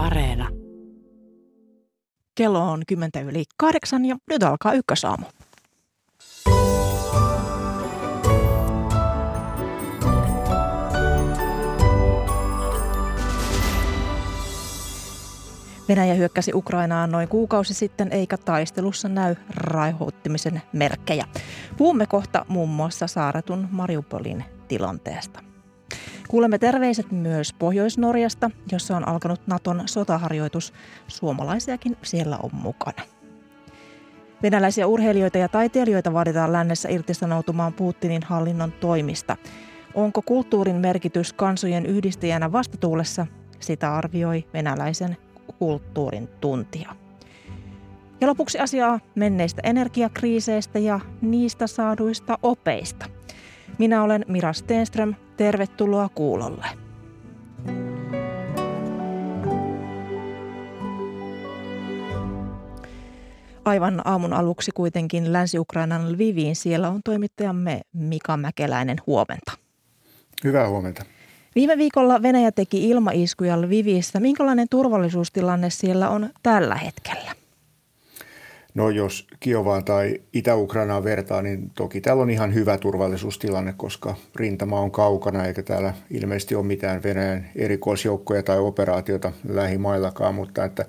Areena. Kello on kymmentä yli kahdeksan ja nyt alkaa ykkösaamu. Venäjä hyökkäsi Ukrainaan noin kuukausi sitten eikä taistelussa näy raihoittimisen merkkejä. Puhumme kohta muun muassa saaretun Mariupolin tilanteesta. Kuulemme terveiset myös Pohjois-Norjasta, jossa on alkanut Naton sotaharjoitus. Suomalaisiakin siellä on mukana. Venäläisiä urheilijoita ja taiteilijoita vaaditaan lännessä irtisanoutumaan Putinin hallinnon toimista. Onko kulttuurin merkitys kansojen yhdistäjänä vastatuulessa? Sitä arvioi venäläisen kulttuurin tuntija. Ja lopuksi asiaa menneistä energiakriiseistä ja niistä saaduista opeista. Minä olen Mira Stenström. Tervetuloa kuulolle. Aivan aamun aluksi kuitenkin Länsi-Ukrainan Lviviin. Siellä on toimittajamme Mika Mäkeläinen. Huomenta. Hyvää huomenta. Viime viikolla Venäjä teki ilmaiskuja Lvivissä. Minkälainen turvallisuustilanne siellä on tällä hetkellä? No jos Kiovaan tai Itä-Ukrainaan vertaa, niin toki täällä on ihan hyvä turvallisuustilanne, koska rintama on kaukana eikä täällä ilmeisesti ole mitään Venäjän erikoisjoukkoja tai operaatiota lähimaillakaan, mutta että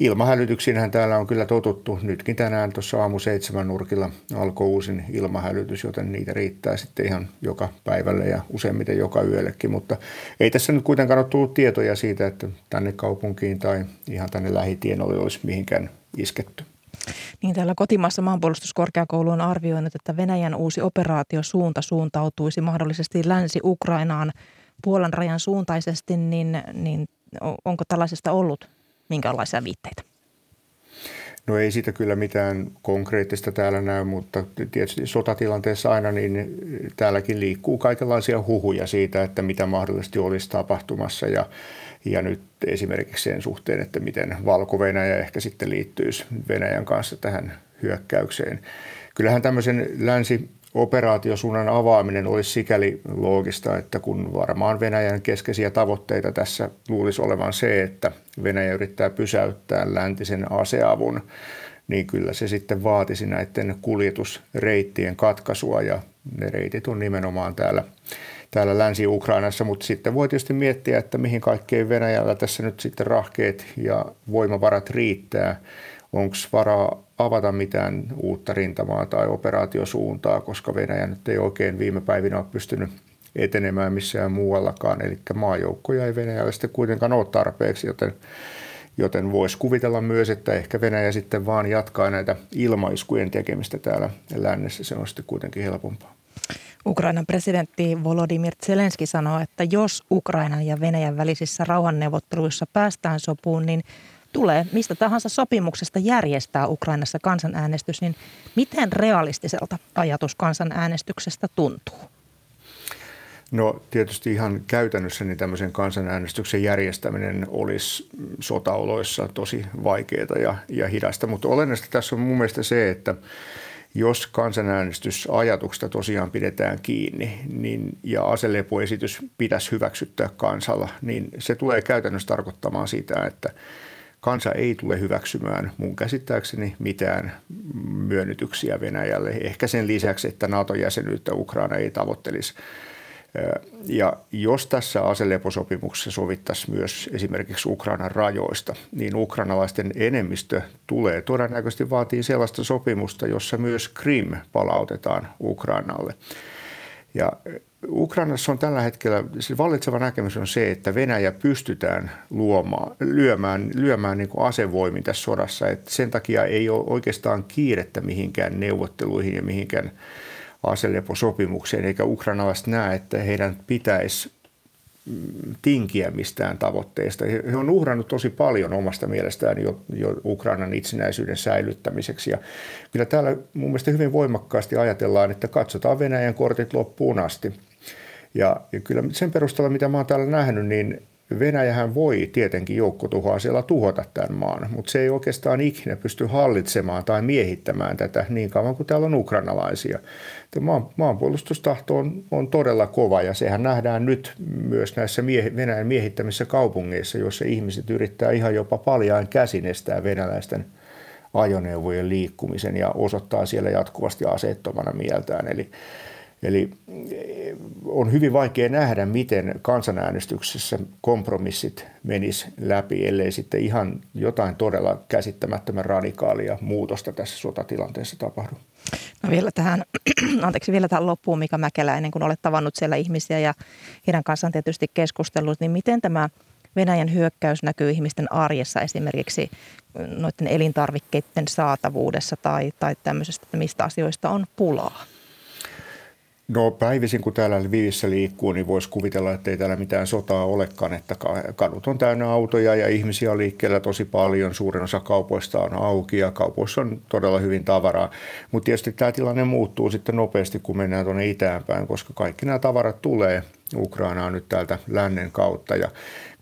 ilmahälytyksiinhän täällä on kyllä totuttu. Nytkin tänään tuossa aamu seitsemän nurkilla alkoi uusin ilmahälytys, joten niitä riittää sitten ihan joka päivälle ja useimmiten joka yöllekin, mutta ei tässä nyt kuitenkaan ole tullut tietoja siitä, että tänne kaupunkiin tai ihan tänne lähitienolle olisi mihinkään isketty. Niin täällä kotimaassa maanpuolustuskorkeakoulu on arvioinut, että Venäjän uusi operaatiosuunta suuntautuisi mahdollisesti Länsi-Ukrainaan Puolan rajan suuntaisesti, niin, niin onko tällaisesta ollut minkälaisia viitteitä? No ei siitä kyllä mitään konkreettista täällä näy, mutta tietysti sotatilanteessa aina niin täälläkin liikkuu kaikenlaisia huhuja siitä, että mitä mahdollisesti olisi tapahtumassa ja ja nyt esimerkiksi sen suhteen, että miten Valko-Venäjä ehkä sitten liittyisi Venäjän kanssa tähän hyökkäykseen. Kyllähän tämmöisen länsi operaatiosuunnan avaaminen olisi sikäli loogista, että kun varmaan Venäjän keskeisiä tavoitteita tässä luulisi olevan se, että Venäjä yrittää pysäyttää läntisen aseavun, niin kyllä se sitten vaatisi näiden kuljetusreittien katkaisua ja ne reitit on nimenomaan täällä täällä Länsi-Ukrainassa, mutta sitten voi tietysti miettiä, että mihin kaikkeen Venäjällä tässä nyt sitten rahkeet ja voimavarat riittää. Onko varaa avata mitään uutta rintamaa tai operaatiosuuntaa, koska Venäjä nyt ei oikein viime päivinä ole pystynyt etenemään missään muuallakaan. Eli maajoukkoja ei Venäjällä sitten kuitenkaan ole tarpeeksi, joten, joten voisi kuvitella myös, että ehkä Venäjä sitten vaan jatkaa näitä ilmaiskujen tekemistä täällä lännessä. Se on sitten kuitenkin helpompaa. Ukrainan presidentti Volodymyr Zelenski sanoo, että jos Ukrainan ja Venäjän välisissä rauhanneuvotteluissa päästään sopuun, niin tulee mistä tahansa sopimuksesta järjestää Ukrainassa kansanäänestys, niin miten realistiselta ajatus kansanäänestyksestä tuntuu? No tietysti ihan käytännössä niin tämmöisen kansanäänestyksen järjestäminen olisi sotaoloissa tosi vaikeaa ja, ja hidasta, mutta olennaista tässä on mun mielestä se, että jos kansanäänestysajatuksesta tosiaan pidetään kiinni niin, ja aselepoesitys pitäisi hyväksyttää kansalla, niin se tulee käytännössä tarkoittamaan sitä, että kansa ei tule hyväksymään mun käsittääkseni mitään myönnytyksiä Venäjälle. Ehkä sen lisäksi, että NATO-jäsenyyttä Ukraina ei tavoittelisi ja jos tässä aseleposopimuksessa sovittaisiin myös esimerkiksi Ukrainan rajoista, niin ukrainalaisten enemmistö tulee todennäköisesti vaatii sellaista sopimusta, jossa myös Krim palautetaan Ukrainalle. Ja Ukrainassa on tällä hetkellä, siis vallitseva näkemys on se, että Venäjä pystytään luomaan, lyömään, lyömään niin asevoimin tässä sodassa. Et sen takia ei ole oikeastaan kiirettä mihinkään neuvotteluihin ja mihinkään aseleposopimukseen, eikä ukrainalaiset näe, että heidän pitäisi mm, tinkiä mistään tavoitteesta. He on uhrannut tosi paljon omasta mielestään jo, jo Ukrainan itsenäisyyden säilyttämiseksi. Ja kyllä täällä mun mielestä hyvin voimakkaasti ajatellaan, että katsotaan Venäjän kortit loppuun asti. Ja, ja kyllä sen perusteella, mitä mä oon täällä nähnyt, niin Venäjähän voi tietenkin joukkotuhoaseella tuhota tämän maan, mutta se ei oikeastaan ikinä pysty hallitsemaan tai miehittämään tätä niin kauan kuin täällä on ukrainalaisia. Maan, maanpuolustustahto on, on todella kova ja sehän nähdään nyt myös näissä miehi, Venäjän miehittämissä kaupungeissa, joissa ihmiset yrittää ihan jopa paljain käsin estää venäläisten ajoneuvojen liikkumisen ja osoittaa siellä jatkuvasti aseettomana mieltään. Eli Eli eh, on hyvin vaikea nähdä, miten kansanäänestyksessä kompromissit menis läpi, ellei sitten ihan jotain todella käsittämättömän radikaalia muutosta tässä sotatilanteessa tapahdu. No vielä tähän, anteeksi, vielä tähän loppuun Mika Mäkelä, ennen kuin olet tavannut siellä ihmisiä ja heidän kanssaan tietysti keskustellut, niin miten tämä Venäjän hyökkäys näkyy ihmisten arjessa esimerkiksi noiden elintarvikkeiden saatavuudessa tai, tai tämmöisestä, että mistä asioista on pulaa? No päivisin, kun täällä Lvivissä liikkuu, niin voisi kuvitella, että ei täällä mitään sotaa olekaan, että kadut on täynnä autoja ja ihmisiä on liikkeellä tosi paljon. Suurin osa kaupoista on auki ja kaupoissa on todella hyvin tavaraa. Mutta tietysti tämä tilanne muuttuu sitten nopeasti, kun mennään tuonne itäänpäin, koska kaikki nämä tavarat tulee Ukrainaan nyt täältä lännen kautta ja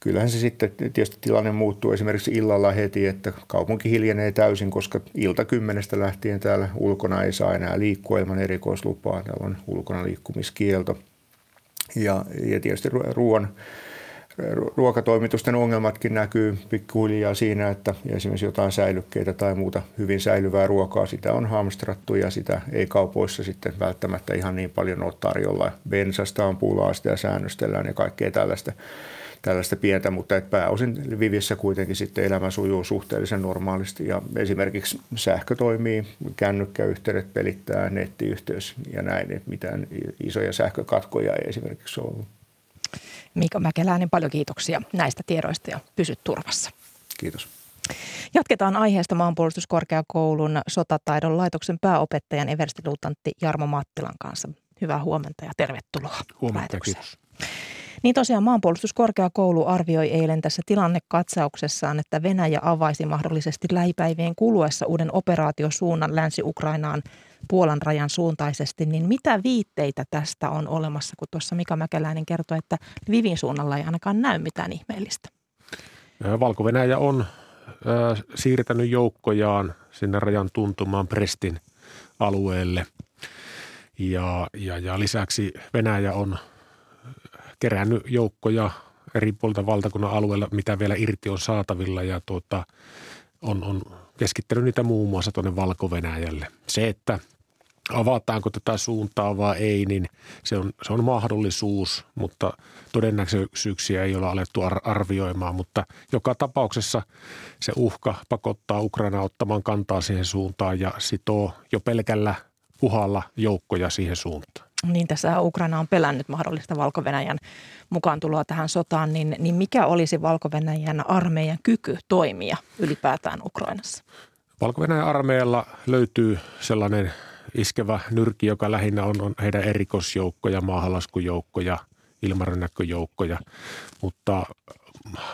kyllähän se sitten tietysti tilanne muuttuu esimerkiksi illalla heti, että kaupunki hiljenee täysin, koska ilta kymmenestä lähtien täällä ulkona ei saa enää liikkua ilman erikoislupaa. Täällä on ulkona liikkumiskielto. Ja, ja tietysti ruoan, ruokatoimitusten ongelmatkin näkyy pikkuhiljaa siinä, että esimerkiksi jotain säilykkeitä tai muuta hyvin säilyvää ruokaa, sitä on hamstrattu ja sitä ei kaupoissa sitten välttämättä ihan niin paljon ole tarjolla. Bensasta on pulaa, sitä säännöstellään ja kaikkea tällaista tällaista pientä, mutta että pääosin Vivissä kuitenkin sitten elämä sujuu suhteellisen normaalisti ja esimerkiksi sähkö toimii, kännykkäyhteydet pelittää, nettiyhteys ja näin, että mitään isoja sähkökatkoja ei esimerkiksi ollut. Mika Mäkeläinen, paljon kiitoksia näistä tiedoista ja pysy turvassa. Kiitos. Jatketaan aiheesta maanpuolustuskorkeakoulun sotataidon laitoksen pääopettajan everstiluutantti Jarmo Mattilan kanssa. Hyvää huomenta ja tervetuloa. Huomenta, kiitos. Niin tosiaan maanpuolustuskorkeakoulu arvioi eilen tässä tilannekatsauksessaan, että Venäjä avaisi mahdollisesti lähipäivien kuluessa uuden operaatiosuunnan Länsi-Ukrainaan Puolan rajan suuntaisesti, niin mitä viitteitä tästä on olemassa, kun tuossa Mika Mäkeläinen kertoi, että Vivin suunnalla ei ainakaan näy mitään ihmeellistä? Valko-Venäjä on siirtänyt joukkojaan sinne rajan tuntumaan Prestin alueelle. Ja, ja, ja lisäksi Venäjä on kerännyt joukkoja eri puolilta valtakunnan alueella, mitä vielä irti on saatavilla ja tuota, on, on keskittänyt niitä muun muassa tuonne Valko-Venäjälle. Se, että avataanko tätä suuntaa vai ei, niin se on, se on mahdollisuus, mutta todennäköisyyksiä ei ole alettu arvioimaan. Mutta joka tapauksessa se uhka pakottaa Ukraina ottamaan kantaa siihen suuntaan ja sitoo jo pelkällä uhalla joukkoja siihen suuntaan. Niin tässä Ukraina on pelännyt mahdollista valko mukaan tuloa tähän sotaan, niin, niin mikä olisi valko armeijan kyky toimia ylipäätään Ukrainassa? valko armeijalla löytyy sellainen iskevä nyrki, joka lähinnä on, on heidän erikoisjoukkoja, maahanlaskujoukkoja, ilmarannakkojoukkoja, mutta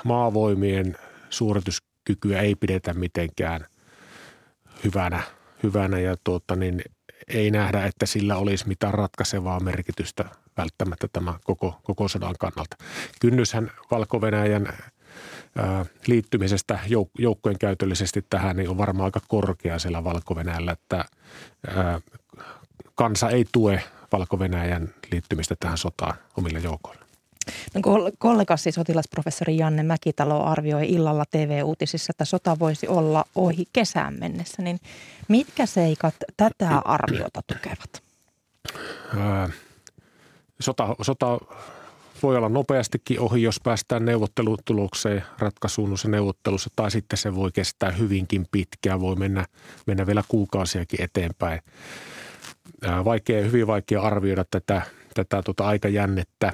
maavoimien suorituskykyä ei pidetä mitenkään hyvänä, hyvänä ja tuota, niin ei nähdä, että sillä olisi mitään ratkaisevaa merkitystä välttämättä tämä koko, koko sodan kannalta. Kynnyshän valko liittymisestä jouk- joukkojen käytöllisesti tähän niin on varmaan aika korkea siellä valko että ää, kansa ei tue valko liittymistä tähän sotaan omille joukoille. Kollegasi sotilasprofessori Janne Mäkitalo arvioi illalla TV-uutisissa, että sota voisi olla ohi kesään mennessä. Niin mitkä seikat tätä arviota tukevat? sota, sota voi olla nopeastikin ohi, jos päästään neuvottelutulokseen ratkaisuun se neuvottelussa, tai sitten se voi kestää hyvinkin pitkään, voi mennä, mennä vielä kuukausiakin eteenpäin. Vaikea, hyvin vaikea arvioida tätä tätä tuota aikajännettä.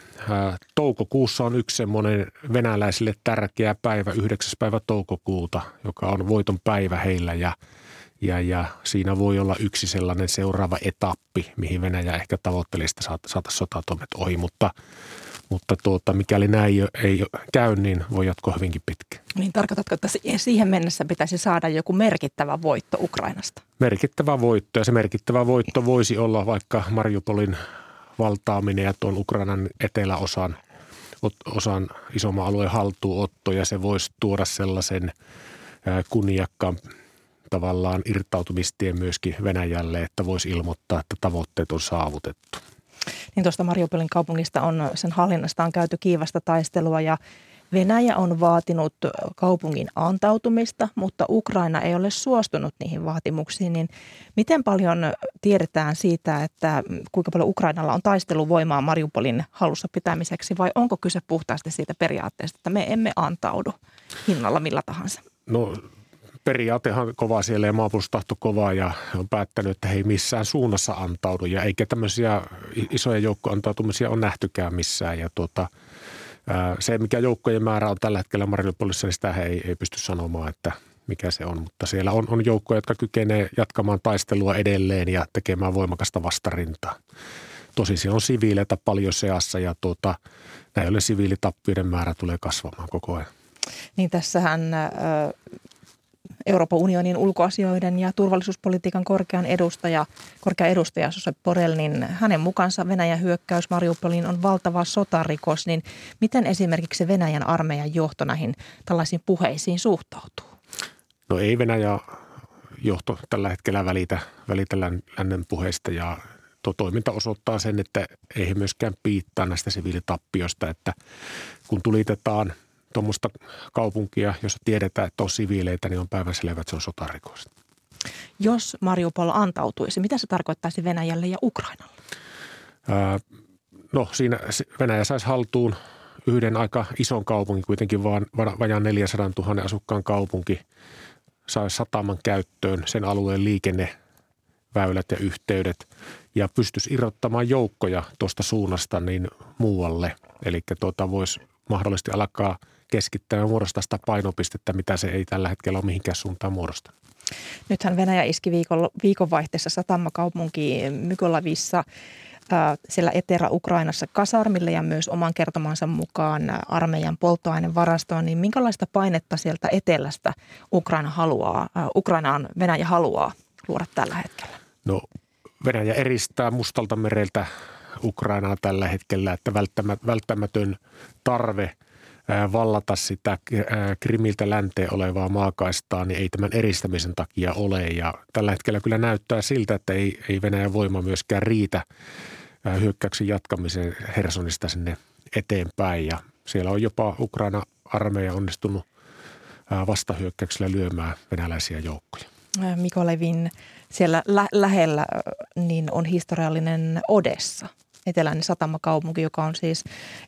Toukokuussa on yksi semmoinen venäläisille tärkeä päivä, 9. päivä toukokuuta, joka on voiton päivä heillä ja, ja, ja siinä voi olla yksi sellainen seuraava etappi, mihin Venäjä ehkä tavoittelee sitä saata, saata sotatoimet ohi, mutta mutta tuota, mikäli näin ei, ei käy, niin voi jatkoa hyvinkin pitkä. Niin tarkoitatko, että siihen mennessä pitäisi saada joku merkittävä voitto Ukrainasta? Merkittävä voitto ja se merkittävä voitto voisi olla vaikka Mariupolin valtaaminen ja tuon Ukrainan eteläosan osan isomman alueen haltuunotto ja se voisi tuoda sellaisen kunniakkaan tavallaan irtautumistien myöskin Venäjälle, että voisi ilmoittaa, että tavoitteet on saavutettu. Niin tuosta Mariupolin kaupungista on, sen hallinnasta on käyty kiivasta taistelua ja Venäjä on vaatinut kaupungin antautumista, mutta Ukraina ei ole suostunut niihin vaatimuksiin. Niin miten paljon tiedetään siitä, että kuinka paljon Ukrainalla on taisteluvoimaa Mariupolin halussa pitämiseksi vai onko kyse puhtaasti siitä periaatteesta, että me emme antaudu hinnalla millä tahansa? No periaatehan kova siellä ja maanpuolustustahto kova ja on päättänyt, että he ei missään suunnassa antaudu ja eikä tämmöisiä isoja joukkoantautumisia on nähtykään missään ja tuota, se, mikä joukkojen määrä on tällä hetkellä Mariupolissa, niin sitä ei, ei pysty sanomaan, että mikä se on. Mutta siellä on, on joukkoja, jotka kykenevät jatkamaan taistelua edelleen ja tekemään voimakasta vastarintaa. Tosi se on siviileitä paljon seassa ja tuota, näille siviilitappioiden määrä tulee kasvamaan koko ajan. Niin tässähän Euroopan unionin ulkoasioiden ja turvallisuuspolitiikan korkean edustaja, korkea edustaja Josep Borrell, niin hänen mukaansa Venäjän hyökkäys Mariupoliin on valtava sotarikos, niin miten esimerkiksi Venäjän armeijan johto näihin tällaisiin puheisiin suhtautuu? No ei Venäjä johto tällä hetkellä välitä, välitä lännen puheista ja tuo toiminta osoittaa sen, että ei he myöskään piittaa näistä siviilitappioista, että kun tulitetaan – tuommoista kaupunkia, jossa tiedetään, että on siviileitä, niin on päivänselvä, että se on sotarikos. Jos Mariupol antautuisi, mitä se tarkoittaisi Venäjälle ja Ukrainalle? Ää, no siinä Venäjä saisi haltuun yhden aika ison kaupungin, kuitenkin vaan vajaan 400 000 asukkaan kaupunki, saisi sataman käyttöön sen alueen liikenneväylät ja yhteydet ja pystyisi irrottamaan joukkoja tuosta suunnasta niin muualle. Eli tuota voisi mahdollisesti alkaa – keskittää ja muodostaa sitä painopistettä, mitä se ei tällä hetkellä ole mihinkään suuntaan muodosta. Nythän Venäjä iski viikon, viikonvaihteessa satamakaupunki Mykolavissa siellä Etelä-Ukrainassa kasarmille ja myös oman kertomansa mukaan armeijan polttoainevarastoon, niin minkälaista painetta sieltä etelästä Ukraina haluaa, Ukrainaan Venäjä haluaa luoda tällä hetkellä? No Venäjä eristää Mustalta mereltä Ukrainaa tällä hetkellä, että välttämätön tarve – vallata sitä Krimiltä länteen olevaa maakaistaa, niin ei tämän eristämisen takia ole. Ja tällä hetkellä kyllä näyttää siltä, että ei, ei Venäjän voima myöskään riitä hyökkäyksen jatkamiseen Hersonista sinne eteenpäin. Ja siellä on jopa Ukraina armeija onnistunut vastahyökkäyksellä lyömään venäläisiä joukkoja. Levin siellä lä- lähellä niin on historiallinen Odessa – eteläinen satamakaupunki, joka on siis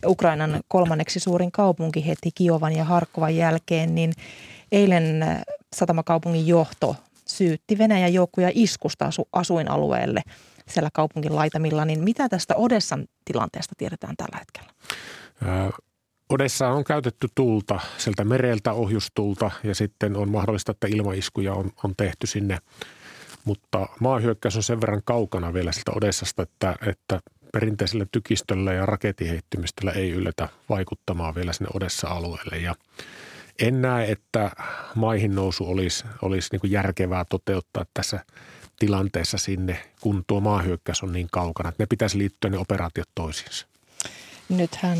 Ukrainan kolmanneksi suurin kaupunki heti Kiovan ja Harkkovan jälkeen, niin eilen satamakaupungin johto syytti Venäjän joukkoja iskusta asu, asuinalueelle siellä kaupungin laitamilla. Niin mitä tästä Odessan tilanteesta tiedetään tällä hetkellä? Odessa on käytetty tulta, sieltä mereltä ohjustulta ja sitten on mahdollista, että ilmaiskuja on, on tehty sinne. Mutta maahyökkäys on sen verran kaukana vielä siltä Odessasta, että, että perinteisellä tykistöllä ja raketiheittimistöllä ei yllätä vaikuttamaan vielä sinne Odessa-alueelle. Ja en näe, että maihin nousu olisi, olisi niin järkevää toteuttaa tässä tilanteessa sinne, kun tuo maahyökkäys on niin kaukana. Ne pitäisi liittyä ne operaatiot toisiinsa. Nythän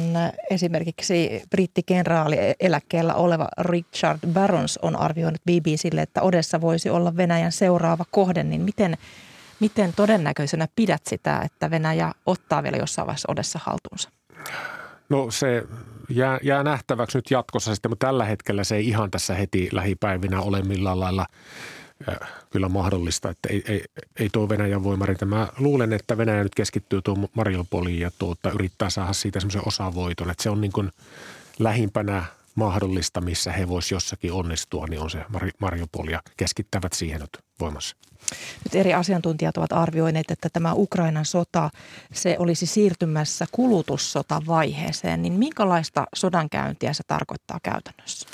esimerkiksi brittikenraali eläkkeellä oleva Richard Barons on arvioinut BBClle, että Odessa voisi olla Venäjän seuraava kohde, niin miten Miten todennäköisenä pidät sitä, että Venäjä ottaa vielä jossain vaiheessa Odessa haltuunsa? No se jää, jää nähtäväksi nyt jatkossa sitten, mutta tällä hetkellä se ei ihan tässä heti lähipäivinä ole millään lailla kyllä mahdollista, että ei, ei, ei tuo Venäjän voimarinta. Mä luulen, että Venäjä nyt keskittyy tuon Mariupoliin ja tuota, yrittää saada siitä semmoisen osavoiton, että se on niin kuin lähimpänä mahdollista, missä he voisivat jossakin onnistua, niin on se Mariupol ja keskittävät siihen nyt voimassa. Nyt eri asiantuntijat ovat arvioineet, että tämä Ukrainan sota, se olisi siirtymässä kulutussotavaiheeseen, niin minkälaista sodankäyntiä se tarkoittaa käytännössä?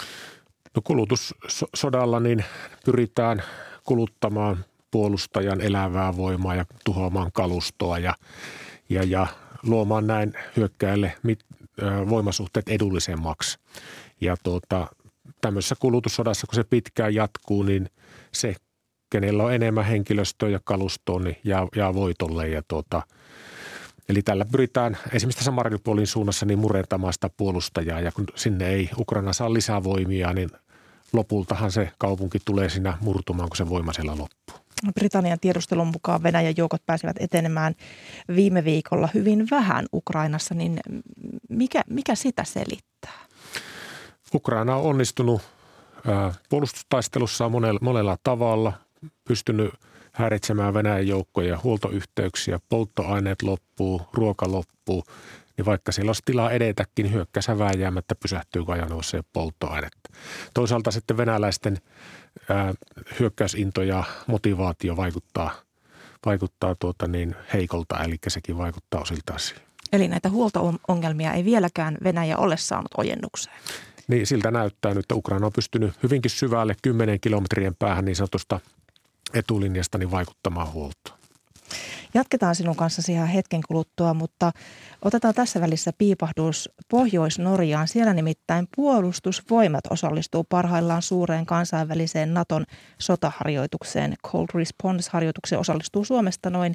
No kulutussodalla niin pyritään kuluttamaan puolustajan elävää voimaa ja tuhoamaan kalustoa ja, ja, ja luomaan näin hyökkäille mit, ö, voimasuhteet edullisemmaksi. Ja tuota, tämmöisessä kulutussodassa, kun se pitkään jatkuu, niin se kenellä on enemmän henkilöstöä ja kalustoa, niin jää, jää voitolle. Ja tuota, Eli tällä pyritään esimerkiksi tässä Mariupolin suunnassa niin murentamaan sitä puolustajaa ja kun sinne ei Ukraina saa lisää voimia, niin lopultahan se kaupunki tulee siinä murtumaan, kun se voima siellä loppuu. Britannian tiedustelun mukaan Venäjän joukot pääsivät etenemään viime viikolla hyvin vähän Ukrainassa, niin mikä, mikä sitä selittää? Ukraina on onnistunut puolustustaistelussa monella, monella tavalla, pystynyt häiritsemään Venäjän joukkoja, huoltoyhteyksiä, polttoaineet loppuu, ruoka loppuu, niin vaikka siellä olisi tilaa edetäkin, niin hyökkäsä vääjäämättä pysähtyy kajanoissa ja polttoainetta. Toisaalta sitten venäläisten hyökkäysinto ja motivaatio vaikuttaa, vaikuttaa tuota niin heikolta, eli sekin vaikuttaa osiltaan siihen. Eli näitä huolto-ongelmia ei vieläkään Venäjä ole saanut ojennukseen. Niin siltä näyttää nyt, että Ukraina on pystynyt hyvinkin syvälle 10 kilometrien päähän niin sanotusta etulinjasta niin vaikuttamaan huoltoon. Jatketaan sinun kanssa ihan hetken kuluttua, mutta otetaan tässä välissä piipahdus Pohjois-Norjaan. Siellä nimittäin puolustusvoimat osallistuu parhaillaan suureen kansainväliseen Naton sotaharjoitukseen. Cold Response-harjoitukseen osallistuu Suomesta noin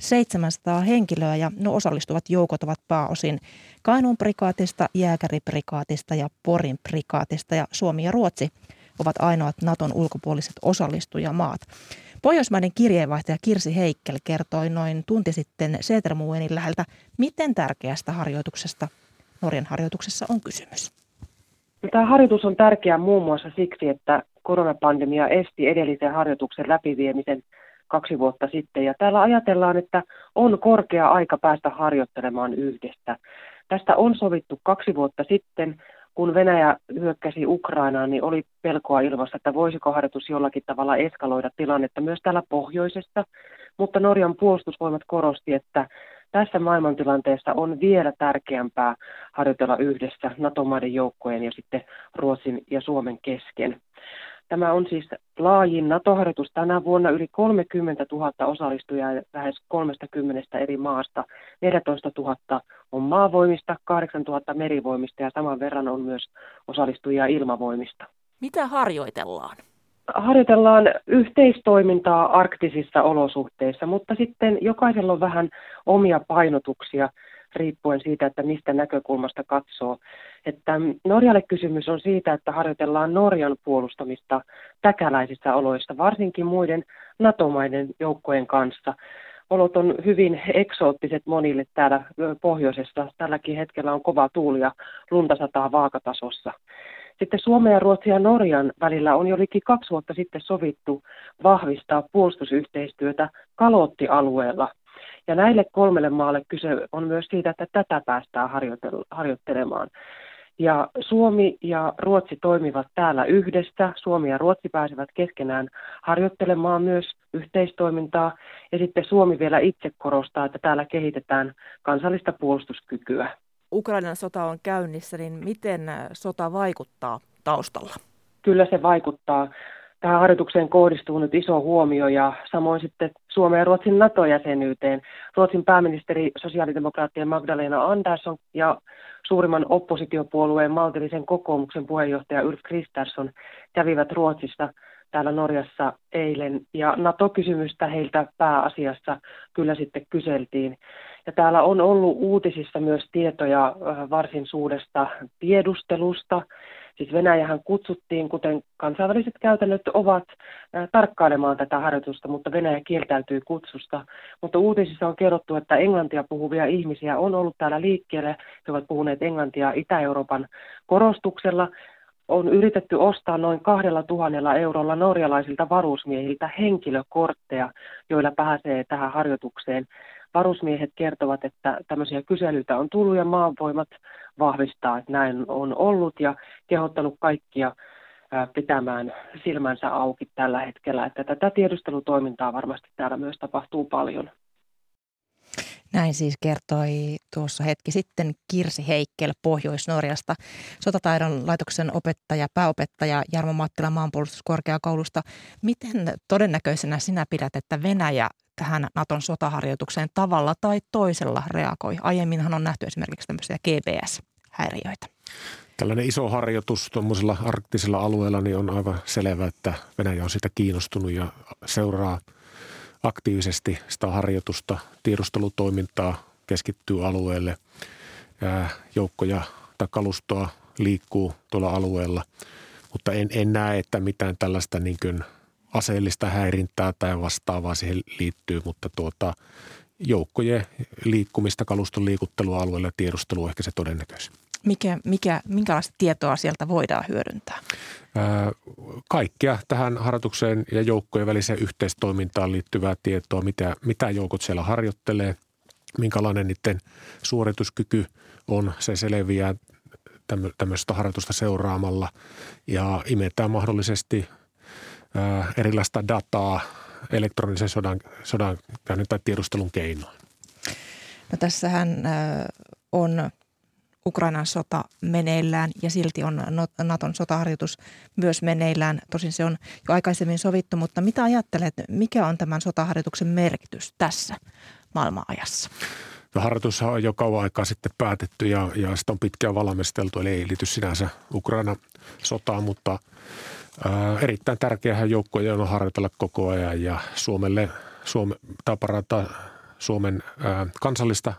700 henkilöä ja no osallistuvat joukot ovat pääosin Kainuun prikaatista, Jääkäriprikaatista ja Porin prikaatista ja Suomi ja Ruotsi ovat ainoat Naton ulkopuoliset osallistujamaat. Pohjoismaiden kirjeenvaihtaja Kirsi Heikkel kertoi noin tunti sitten Setermuenin läheltä, miten tärkeästä harjoituksesta Norjan harjoituksessa on kysymys. Tämä harjoitus on tärkeä muun muassa siksi, että koronapandemia esti edellisen harjoituksen läpiviemisen kaksi vuotta sitten. Ja täällä ajatellaan, että on korkea aika päästä harjoittelemaan yhdessä. Tästä on sovittu kaksi vuotta sitten, kun Venäjä hyökkäsi Ukrainaan, niin oli pelkoa ilmassa, että voisiko harjoitus jollakin tavalla eskaloida tilannetta myös täällä pohjoisessa. Mutta Norjan puolustusvoimat korosti, että tässä maailmantilanteessa on vielä tärkeämpää harjoitella yhdessä NATO-maiden joukkojen ja sitten Ruotsin ja Suomen kesken. Tämä on siis laajin NATO-harjoitus tänä vuonna. Yli 30 000 osallistujaa lähes 30 eri maasta. 14 000 on maavoimista, 8 000 merivoimista ja saman verran on myös osallistujia ilmavoimista. Mitä harjoitellaan? Harjoitellaan yhteistoimintaa arktisissa olosuhteissa, mutta sitten jokaisella on vähän omia painotuksia riippuen siitä, että mistä näkökulmasta katsoo. Että Norjalle kysymys on siitä, että harjoitellaan Norjan puolustamista täkäläisissä oloissa, varsinkin muiden NATO-maiden joukkojen kanssa. Olot on hyvin eksoottiset monille täällä pohjoisessa. Tälläkin hetkellä on kova tuuli ja lunta sataa vaakatasossa. Sitten Suomen ja Ruotsin ja Norjan välillä on jo liki kaksi vuotta sitten sovittu vahvistaa puolustusyhteistyötä Kalottialueella – ja näille kolmelle maalle kyse on myös siitä, että tätä päästään harjoittelemaan. Ja Suomi ja Ruotsi toimivat täällä yhdessä. Suomi ja Ruotsi pääsevät keskenään harjoittelemaan myös yhteistoimintaa. Ja sitten Suomi vielä itse korostaa, että täällä kehitetään kansallista puolustuskykyä. Ukrainan sota on käynnissä, niin miten sota vaikuttaa taustalla? Kyllä se vaikuttaa tähän harjoitukseen kohdistuu nyt iso huomio ja samoin sitten Suomen ja Ruotsin NATO-jäsenyyteen. Ruotsin pääministeri sosiaalidemokraattien Magdalena Andersson ja suurimman oppositiopuolueen maltillisen kokoomuksen puheenjohtaja Ulf Kristersson kävivät Ruotsissa täällä Norjassa eilen. Ja NATO-kysymystä heiltä pääasiassa kyllä sitten kyseltiin. Ja täällä on ollut uutisissa myös tietoja varsin suuresta tiedustelusta Siis Venäjähän kutsuttiin, kuten kansainväliset käytännöt ovat, tarkkailemaan tätä harjoitusta, mutta Venäjä kieltäytyi kutsusta. Mutta uutisissa on kerrottu, että englantia puhuvia ihmisiä on ollut täällä liikkeelle. He ovat puhuneet englantia Itä-Euroopan korostuksella. On yritetty ostaa noin kahdella tuhannella eurolla norjalaisilta varusmiehiltä henkilökortteja, joilla pääsee tähän harjoitukseen varusmiehet kertovat, että tämmöisiä kyselyitä on tullut ja maanvoimat vahvistaa, että näin on ollut ja kehottanut kaikkia pitämään silmänsä auki tällä hetkellä. Että tätä tiedustelutoimintaa varmasti täällä myös tapahtuu paljon. Näin siis kertoi tuossa hetki sitten Kirsi Heikkel Pohjois-Norjasta, sotataidon laitoksen opettaja, pääopettaja Jarmo Mattila maanpuolustuskorkeakoulusta. Miten todennäköisenä sinä pidät, että Venäjä tähän Naton sotaharjoitukseen tavalla tai toisella reagoi? Aiemminhan on nähty esimerkiksi tämmöisiä GPS-häiriöitä. Tällainen iso harjoitus tuommoisella arktisella alueella niin on aivan selvää, että Venäjä on sitä kiinnostunut ja seuraa aktiivisesti sitä harjoitusta, tiedustelutoimintaa keskittyy alueelle. Joukkoja tai kalustoa liikkuu tuolla alueella, mutta en, en näe, että mitään tällaista niin kuin aseellista häirintää tai vastaavaa siihen liittyy, mutta tuota, joukkojen liikkumista, kaluston liikuttelua alueella ja tiedustelu on ehkä se todennäköisin. Mikä, mikä, minkälaista tietoa sieltä voidaan hyödyntää? kaikkea tähän harjoitukseen ja joukkojen väliseen yhteistoimintaan liittyvää tietoa, mitä, mitä joukot siellä harjoittelee, minkälainen niiden suorituskyky on, se selviää tämmöistä harjoitusta seuraamalla ja imetään mahdollisesti erilaista dataa elektronisen sodan, sodan tai tiedustelun keinoin. No tässähän on Ukrainan sota meneillään ja silti on Naton sotaharjoitus myös meneillään. Tosin se on jo aikaisemmin sovittu, mutta mitä ajattelet, mikä on tämän sotaharjoituksen merkitys tässä maailmanajassa? No, harjoitus on jo kauan aikaa sitten päätetty ja, ja sitä on pitkään valmisteltu, eli ei liity sinänsä Ukraina sotaan, mutta ää, erittäin tärkeähän joukkoja on harjoitella koko ajan ja Suomelle, Suome, tämä parantaa Suomen ää, kansallista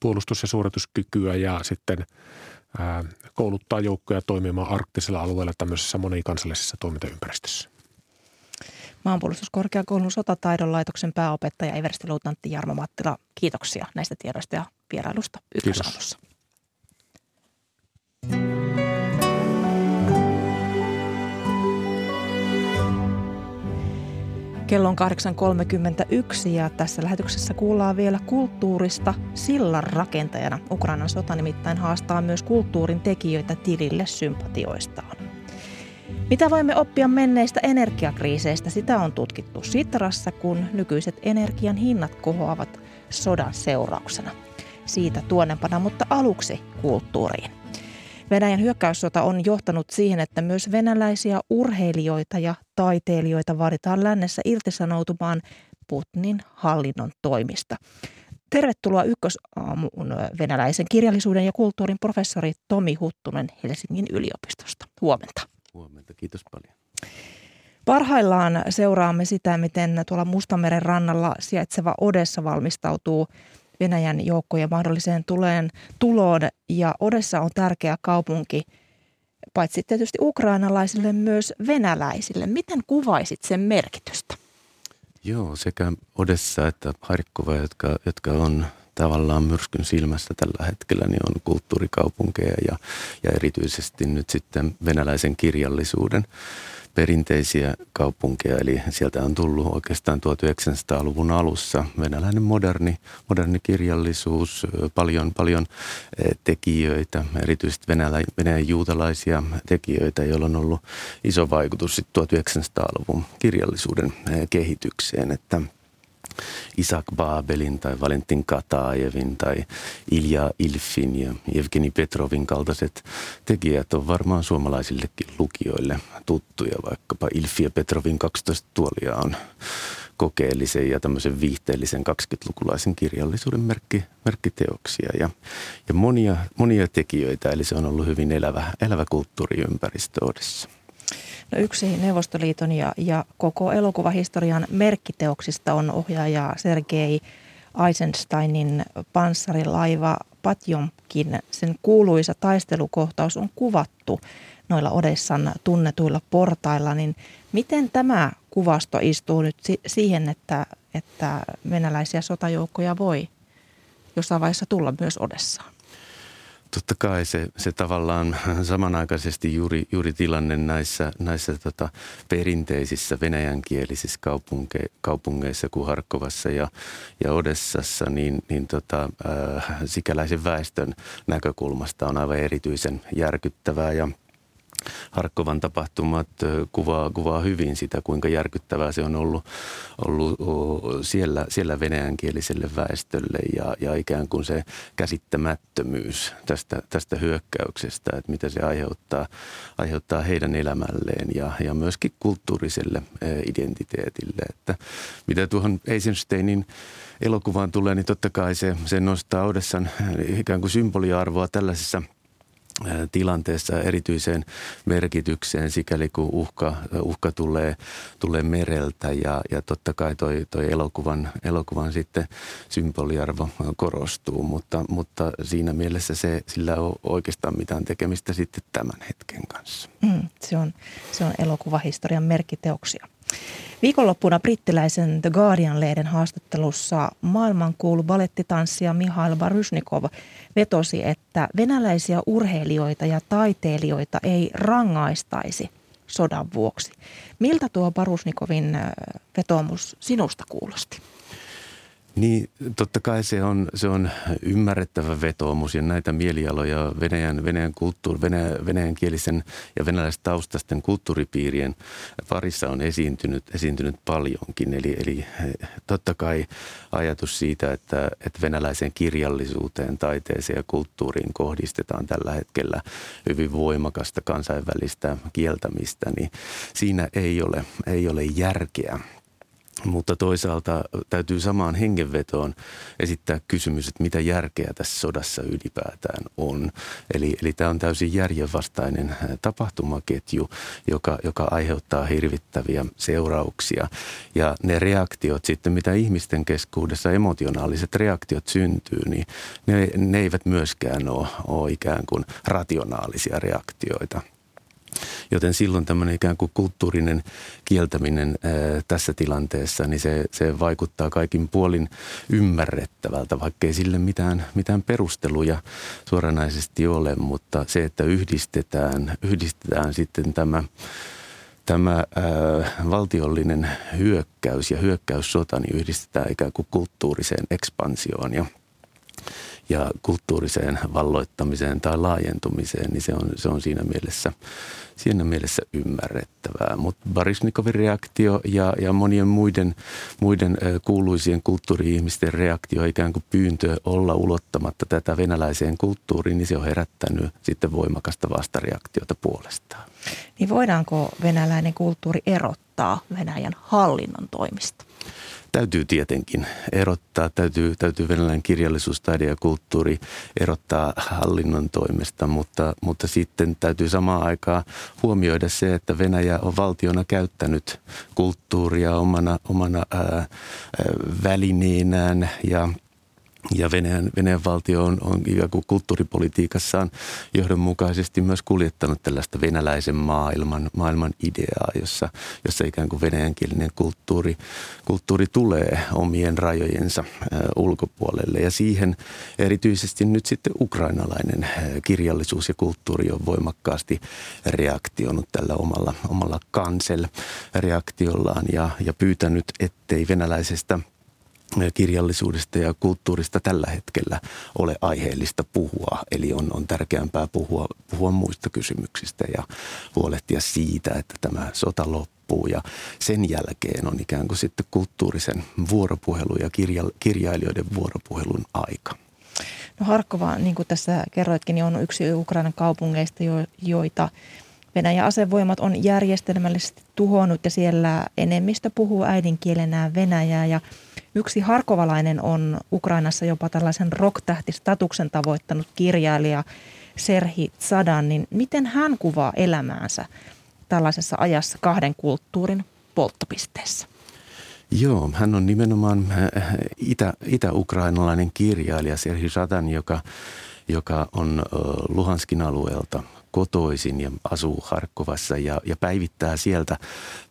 puolustus- ja suorituskykyä ja sitten ää, kouluttaa joukkoja toimimaan arktisella alueella tämmöisessä monikansallisessa toimintaympäristössä. Maanpuolustuskorkeakoulun sotataidon laitoksen pääopettaja everstiluutantti Jarmo Mattila, kiitoksia näistä tiedoista ja vierailusta Ykkösaamussa. Kello on 8.31 ja tässä lähetyksessä kuullaan vielä kulttuurista sillan rakentajana. Ukrainan sota nimittäin haastaa myös kulttuurin tekijöitä tilille sympatioistaan. Mitä voimme oppia menneistä energiakriiseistä? Sitä on tutkittu Sitrassa, kun nykyiset energian hinnat kohoavat sodan seurauksena. Siitä tuonnepana, mutta aluksi kulttuuriin. Venäjän hyökkäyssota on johtanut siihen, että myös venäläisiä urheilijoita ja taiteilijoita vaaditaan lännessä irtisanoutumaan Putinin hallinnon toimista. Tervetuloa ykkösaamuun venäläisen kirjallisuuden ja kulttuurin professori Tomi Huttunen Helsingin yliopistosta. Huomenta. Huomenta, kiitos paljon. Parhaillaan seuraamme sitä, miten tuolla Mustameren rannalla sijaitseva Odessa valmistautuu Venäjän joukkojen mahdolliseen tuleen, tuloon. Ja Odessa on tärkeä kaupunki, paitsi tietysti ukrainalaisille, myös venäläisille. Miten kuvaisit sen merkitystä? Joo, sekä Odessa että Harkova, jotka, jotka on tavallaan myrskyn silmässä tällä hetkellä, niin on kulttuurikaupunkeja ja, ja erityisesti nyt sitten venäläisen kirjallisuuden perinteisiä kaupunkeja, eli sieltä on tullut oikeastaan 1900-luvun alussa venäläinen moderni, moderni kirjallisuus, paljon, paljon tekijöitä, erityisesti venälä, venäjän juutalaisia tekijöitä, joilla on ollut iso vaikutus 1900-luvun kirjallisuuden kehitykseen, että – Isak Babelin tai Valentin Kataajevin tai Ilja Ilfin ja Evgeni Petrovin kaltaiset tekijät on varmaan suomalaisillekin lukijoille tuttuja, vaikkapa Ilfi ja Petrovin 12 tuolia on kokeellisen ja tämmöisen viihteellisen 20-lukulaisen kirjallisuuden merkki, merkkiteoksia ja, ja monia, monia tekijöitä, eli se on ollut hyvin elävä, elävä kulttuuriympäristö Odessa. No yksi Neuvostoliiton ja, ja koko elokuvahistorian merkkiteoksista on ohjaaja Sergei Eisensteinin panssarilaiva Patjomkin. Sen kuuluisa taistelukohtaus on kuvattu noilla Odessan tunnetuilla portailla, niin miten tämä kuvasto istuu nyt siihen, että, että venäläisiä sotajoukkoja voi jossain vaiheessa tulla myös Odessaan? Totta kai se, se tavallaan samanaikaisesti juuri, juuri tilanne näissä, näissä tota perinteisissä venäjänkielisissä kaupunke, kaupungeissa kuin Harkovassa ja, ja Odessassa, niin, niin tota, äh, sikäläisen väestön näkökulmasta on aivan erityisen järkyttävää ja – Harkkovan tapahtumat kuvaa, kuvaa hyvin sitä, kuinka järkyttävää se on ollut, ollut siellä, siellä venäjänkieliselle väestölle ja, ja ikään kuin se käsittämättömyys tästä, tästä hyökkäyksestä, että mitä se aiheuttaa, aiheuttaa heidän elämälleen ja, ja myöskin kulttuuriselle identiteetille. Että mitä tuohon Eisensteinin elokuvaan tulee, niin totta kai se, se nostaa Odessan ikään kuin symboliarvoa tällaisessa – tilanteessa erityiseen merkitykseen, sikäli kun uhka, uhka tulee, tulee mereltä ja, ja totta kai toi, toi elokuvan, elokuvan sitten symboliarvo korostuu, mutta, mutta siinä mielessä se, sillä ei ole oikeastaan mitään tekemistä sitten tämän hetken kanssa. Mm, se, on, se on elokuvahistorian merkiteoksia. Viikonloppuna brittiläisen The Guardian-lehden haastattelussa maailmankuulu balettitanssija Mihail Barusnikov vetosi, että venäläisiä urheilijoita ja taiteilijoita ei rangaistaisi sodan vuoksi. Miltä tuo Barusnikovin vetomus sinusta kuulosti? Niin, totta kai se on, se on ymmärrettävä vetoomus ja näitä mielialoja Venäjän, Venäjän, kulttuuri, Venäjän, venäjän kielisen ja venäläistaustaisten kulttuuripiirien parissa on esiintynyt, esiintynyt paljonkin. Eli, eli totta kai ajatus siitä, että, että venäläiseen kirjallisuuteen, taiteeseen ja kulttuuriin kohdistetaan tällä hetkellä hyvin voimakasta kansainvälistä kieltämistä, niin siinä ei ole, ei ole järkeä. Mutta toisaalta täytyy samaan hengenvetoon esittää kysymys, että mitä järkeä tässä sodassa ylipäätään on. Eli, eli tämä on täysin järjenvastainen tapahtumaketju, joka, joka aiheuttaa hirvittäviä seurauksia. Ja ne reaktiot sitten, mitä ihmisten keskuudessa, emotionaaliset reaktiot syntyy, niin ne, ne eivät myöskään ole, ole ikään kuin rationaalisia reaktioita. Joten silloin tämmöinen ikään kuin kulttuurinen kieltäminen ää, tässä tilanteessa, niin se, se vaikuttaa kaikin puolin ymmärrettävältä, vaikkei sille mitään, mitään perusteluja suoranaisesti ole, mutta se, että yhdistetään, yhdistetään sitten tämä tämä ää, valtiollinen hyökkäys ja hyökkäyssota niin yhdistetään ikään kuin kulttuuriseen ekspansioon. Ja ja kulttuuriseen valloittamiseen tai laajentumiseen, niin se on, se on siinä, mielessä, siinä mielessä ymmärrettävää. Mutta Barisnikovin reaktio ja, ja monien muiden, muiden kuuluisien kulttuuri-ihmisten reaktio, ikään kuin pyyntö olla ulottamatta tätä venäläiseen kulttuuriin, niin se on herättänyt sitten voimakasta vastareaktiota puolestaan. Niin voidaanko venäläinen kulttuuri erottaa Venäjän hallinnon toimista? Täytyy tietenkin erottaa, täytyy, täytyy venäläinen kirjallisuus, taide ja kulttuuri erottaa hallinnon toimesta, mutta, mutta sitten täytyy samaan aikaan huomioida se, että Venäjä on valtiona käyttänyt kulttuuria omana, omana ää, välineenään ja – ja Venäjän, Venäjän valtio on, on kulttuuripolitiikassaan johdonmukaisesti myös kuljettanut tällaista venäläisen maailman, maailman ideaa, jossa, jossa ikään kuin venäjänkielinen kulttuuri, kulttuuri tulee omien rajojensa äh, ulkopuolelle. Ja siihen erityisesti nyt sitten ukrainalainen äh, kirjallisuus ja kulttuuri on voimakkaasti reaktionut tällä omalla, omalla kansel-reaktiollaan ja, ja pyytänyt, ettei venäläisestä – kirjallisuudesta ja kulttuurista tällä hetkellä ole aiheellista puhua. Eli on, on tärkeämpää puhua, puhua muista kysymyksistä ja huolehtia siitä, että tämä sota loppuu. Ja sen jälkeen on ikään kuin sitten kulttuurisen vuoropuhelun ja kirja, kirjailijoiden vuoropuhelun aika. No Harkova, niin kuin tässä kerroitkin, niin on yksi Ukrainan kaupungeista, joita Venäjän asevoimat on järjestelmällisesti tuhonnut ja siellä enemmistö puhuu äidinkielenään venäjää ja yksi harkovalainen on Ukrainassa jopa tällaisen rocktähtistatuksen tavoittanut kirjailija Serhi Tsadan, niin miten hän kuvaa elämäänsä tällaisessa ajassa kahden kulttuurin polttopisteessä? Joo, hän on nimenomaan äh, itä, itä-ukrainalainen kirjailija Serhi Sadan, joka, joka on Luhanskin alueelta kotoisin ja asuu Harkkovassa ja, ja päivittää sieltä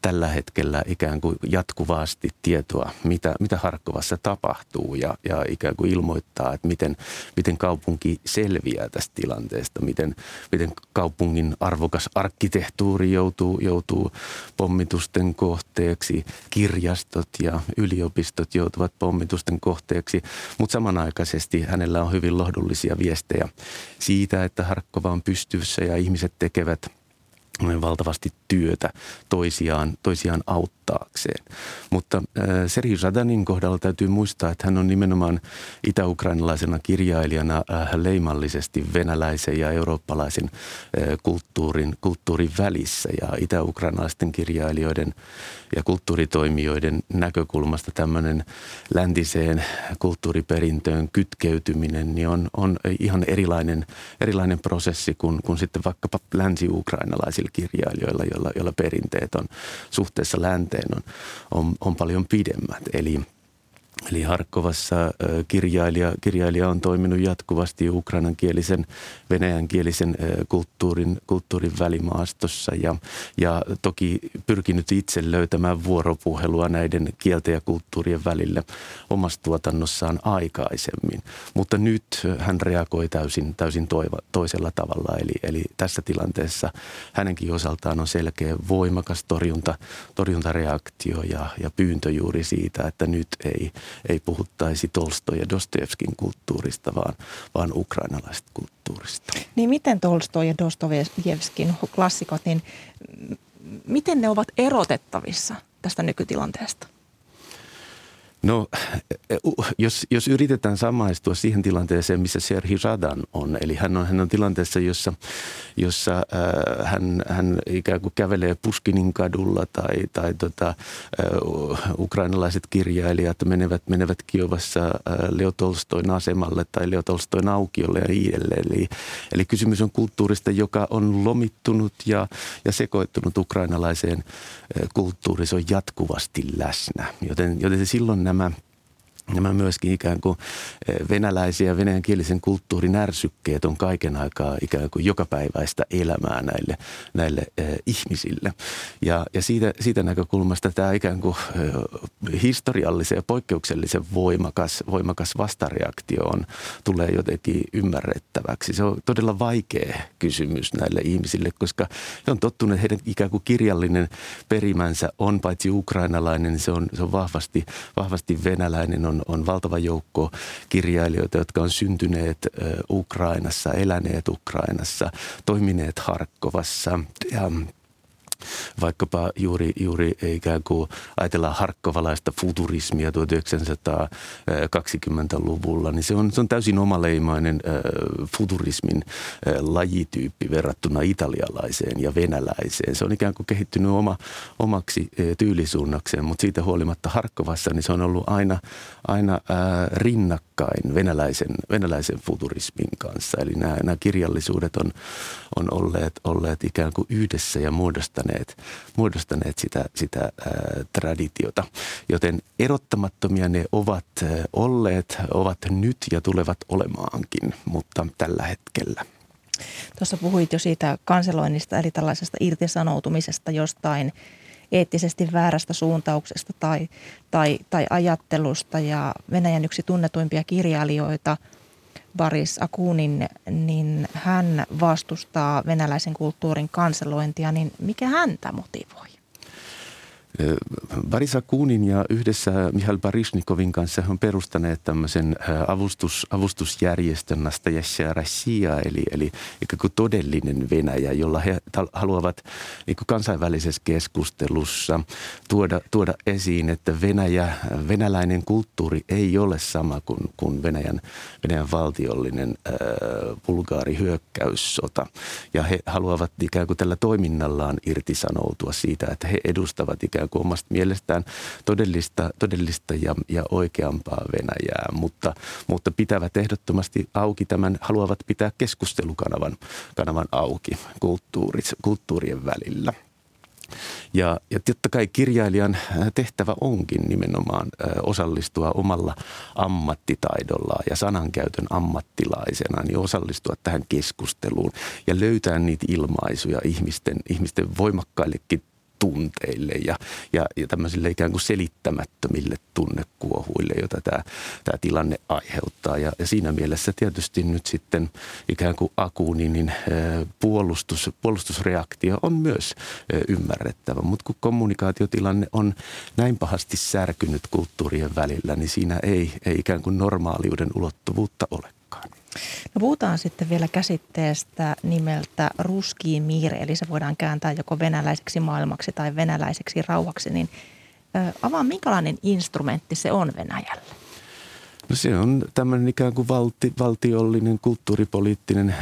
tällä hetkellä ikään kuin jatkuvasti tietoa, mitä, mitä Harkkovassa tapahtuu ja, ja ikään kuin ilmoittaa, että miten, miten kaupunki selviää tästä tilanteesta, miten, miten kaupungin arvokas arkkitehtuuri joutuu, joutuu pommitusten kohteeksi, kirjastot ja yliopistot joutuvat pommitusten kohteeksi, mutta samanaikaisesti hänellä on hyvin lohdullisia viestejä siitä, että Harkkova on pystyssä ja ihmiset tekevät valtavasti työtä toisiaan, toisiaan auttaakseen. Mutta äh, Serhi Radanin kohdalla täytyy muistaa, että hän on nimenomaan itä-ukrainalaisena kirjailijana äh, leimallisesti venäläisen ja eurooppalaisen äh, kulttuurin, kulttuurin välissä. Ja itä-ukrainalaisten kirjailijoiden ja kulttuuritoimijoiden näkökulmasta tämmöinen läntiseen kulttuuriperintöön kytkeytyminen niin on, on ihan erilainen, erilainen prosessi kuin, kuin sitten vaikkapa länsi-ukrainalaisilla kirjailijoilla, joilla, joilla perinteet on suhteessa länteen on, on, on paljon pidemmät. Eli Eli Harkovassa kirjailija, kirjailija on toiminut jatkuvasti ukrainankielisen, venäjänkielisen kulttuurin, kulttuurin välimaastossa ja, ja toki pyrkinyt itse löytämään vuoropuhelua näiden kielten ja kulttuurien välille omassa tuotannossaan aikaisemmin. Mutta nyt hän reagoi täysin, täysin toiva, toisella tavalla, eli, eli tässä tilanteessa hänenkin osaltaan on selkeä voimakas torjunta, torjuntareaktio ja, ja pyyntö juuri siitä, että nyt ei – ei puhuttaisi Tolstoi ja Dostojevskin kulttuurista, vaan, vaan ukrainalaisesta kulttuurista. Niin miten Tolstoi ja Dostojevskin klassikot, niin miten ne ovat erotettavissa tästä nykytilanteesta? No, jos, jos yritetään samaistua siihen tilanteeseen, missä Serhi Radan on, eli hän on, hän on tilanteessa, jossa, jossa äh, hän, hän ikään kuin kävelee Puskinin kadulla tai, tai tota, äh, ukrainalaiset kirjailijat menevät, menevät Kiovassa äh, Leo Tolstoin asemalle tai Leo Tolstoin aukiolle ja niin edelleen. Eli, eli kysymys on kulttuurista, joka on lomittunut ja, ja sekoittunut ukrainalaiseen äh, kulttuuriin. Se on jatkuvasti läsnä, joten, joten silloin nämä nämä nämä myöskin ikään kuin eh, venäläisiä venäjänkielisen kulttuurin ärsykkeet on kaiken aikaa ikään kuin jokapäiväistä elämää näille, näille eh, ihmisille. Ja, ja siitä, siitä näkökulmasta tämä ikään kuin eh, historiallisen ja poikkeuksellisen voimakas, voimakas vastareaktio on, tulee jotenkin ymmärrettäväksi. Se on todella vaikea kysymys näille ihmisille, koska he on tottuneet, heidän ikään kuin kirjallinen perimänsä on paitsi ukrainalainen, niin se on, se on vahvasti, vahvasti venäläinen, on on, on valtava joukko kirjailijoita, jotka on syntyneet Ukrainassa, eläneet Ukrainassa, toimineet Harkkovassa. Ja vaikkapa juuri, juuri ikään kuin ajatellaan harkkovalaista futurismia 1920-luvulla, niin se on, se on täysin omaleimainen futurismin lajityyppi verrattuna italialaiseen ja venäläiseen. Se on ikään kuin kehittynyt oma, omaksi tyylisuunnakseen, mutta siitä huolimatta Harkkovassa niin se on ollut aina, aina rinnakkain venäläisen, venäläisen futurismin kanssa. Eli nämä, nämä kirjallisuudet on, on olleet, olleet ikään kuin yhdessä ja muodostaneet muodostaneet, sitä, sitä ää, traditiota. Joten erottamattomia ne ovat olleet, ovat nyt ja tulevat olemaankin, mutta tällä hetkellä. Tuossa puhuit jo siitä kanseloinnista, eli tällaisesta irtisanoutumisesta jostain eettisesti väärästä suuntauksesta tai, tai, tai ajattelusta. Ja Venäjän yksi tunnetuimpia kirjailijoita – Baris Akunin, niin hän vastustaa venäläisen kulttuurin kanselointia, niin mikä häntä motivoi? Barisa Kuunin ja yhdessä Mihail Barisnikovin kanssa on perustaneet tämmöisen avustus, avustusjärjestön Nastajasia Russia, eli, eli kuin todellinen Venäjä, jolla he haluavat niin kansainvälisessä keskustelussa tuoda, tuoda esiin, että Venäjä, venäläinen kulttuuri ei ole sama kuin, kuin Venäjän, Venäjän valtiollinen äh, vulgaari hyökkäyssota. Ja he haluavat ikään kuin tällä toiminnallaan irtisanoutua siitä, että he edustavat ikään ikään kuin omasta mielestään todellista, todellista ja, ja oikeampaa Venäjää, mutta, mutta pitävät ehdottomasti auki tämän, haluavat pitää keskustelukanavan kanavan auki kulttuurien välillä. Ja, ja totta kai kirjailijan tehtävä onkin nimenomaan osallistua omalla ammattitaidollaan ja sanankäytön ammattilaisena, niin osallistua tähän keskusteluun ja löytää niitä ilmaisuja ihmisten, ihmisten voimakkaillekin tunteille ja, ja, ja tämmöisille ikään kuin selittämättömille tunnekuohuille, joita tämä, tämä tilanne aiheuttaa. Ja, ja siinä mielessä tietysti nyt sitten ikään kuin Akuunin niin, puolustus, puolustusreaktio on myös ymmärrettävä. Mutta kun kommunikaatiotilanne on näin pahasti särkynyt kulttuurien välillä, niin siinä ei, ei ikään kuin normaaliuden ulottuvuutta olekaan. No puhutaan sitten vielä käsitteestä nimeltä ruski miire, eli se voidaan kääntää joko venäläiseksi maailmaksi tai venäläiseksi rauhaksi. Niin avaa, minkälainen instrumentti se on Venäjälle? No se on tämmöinen ikään kuin valti, valtiollinen kulttuuripoliittinen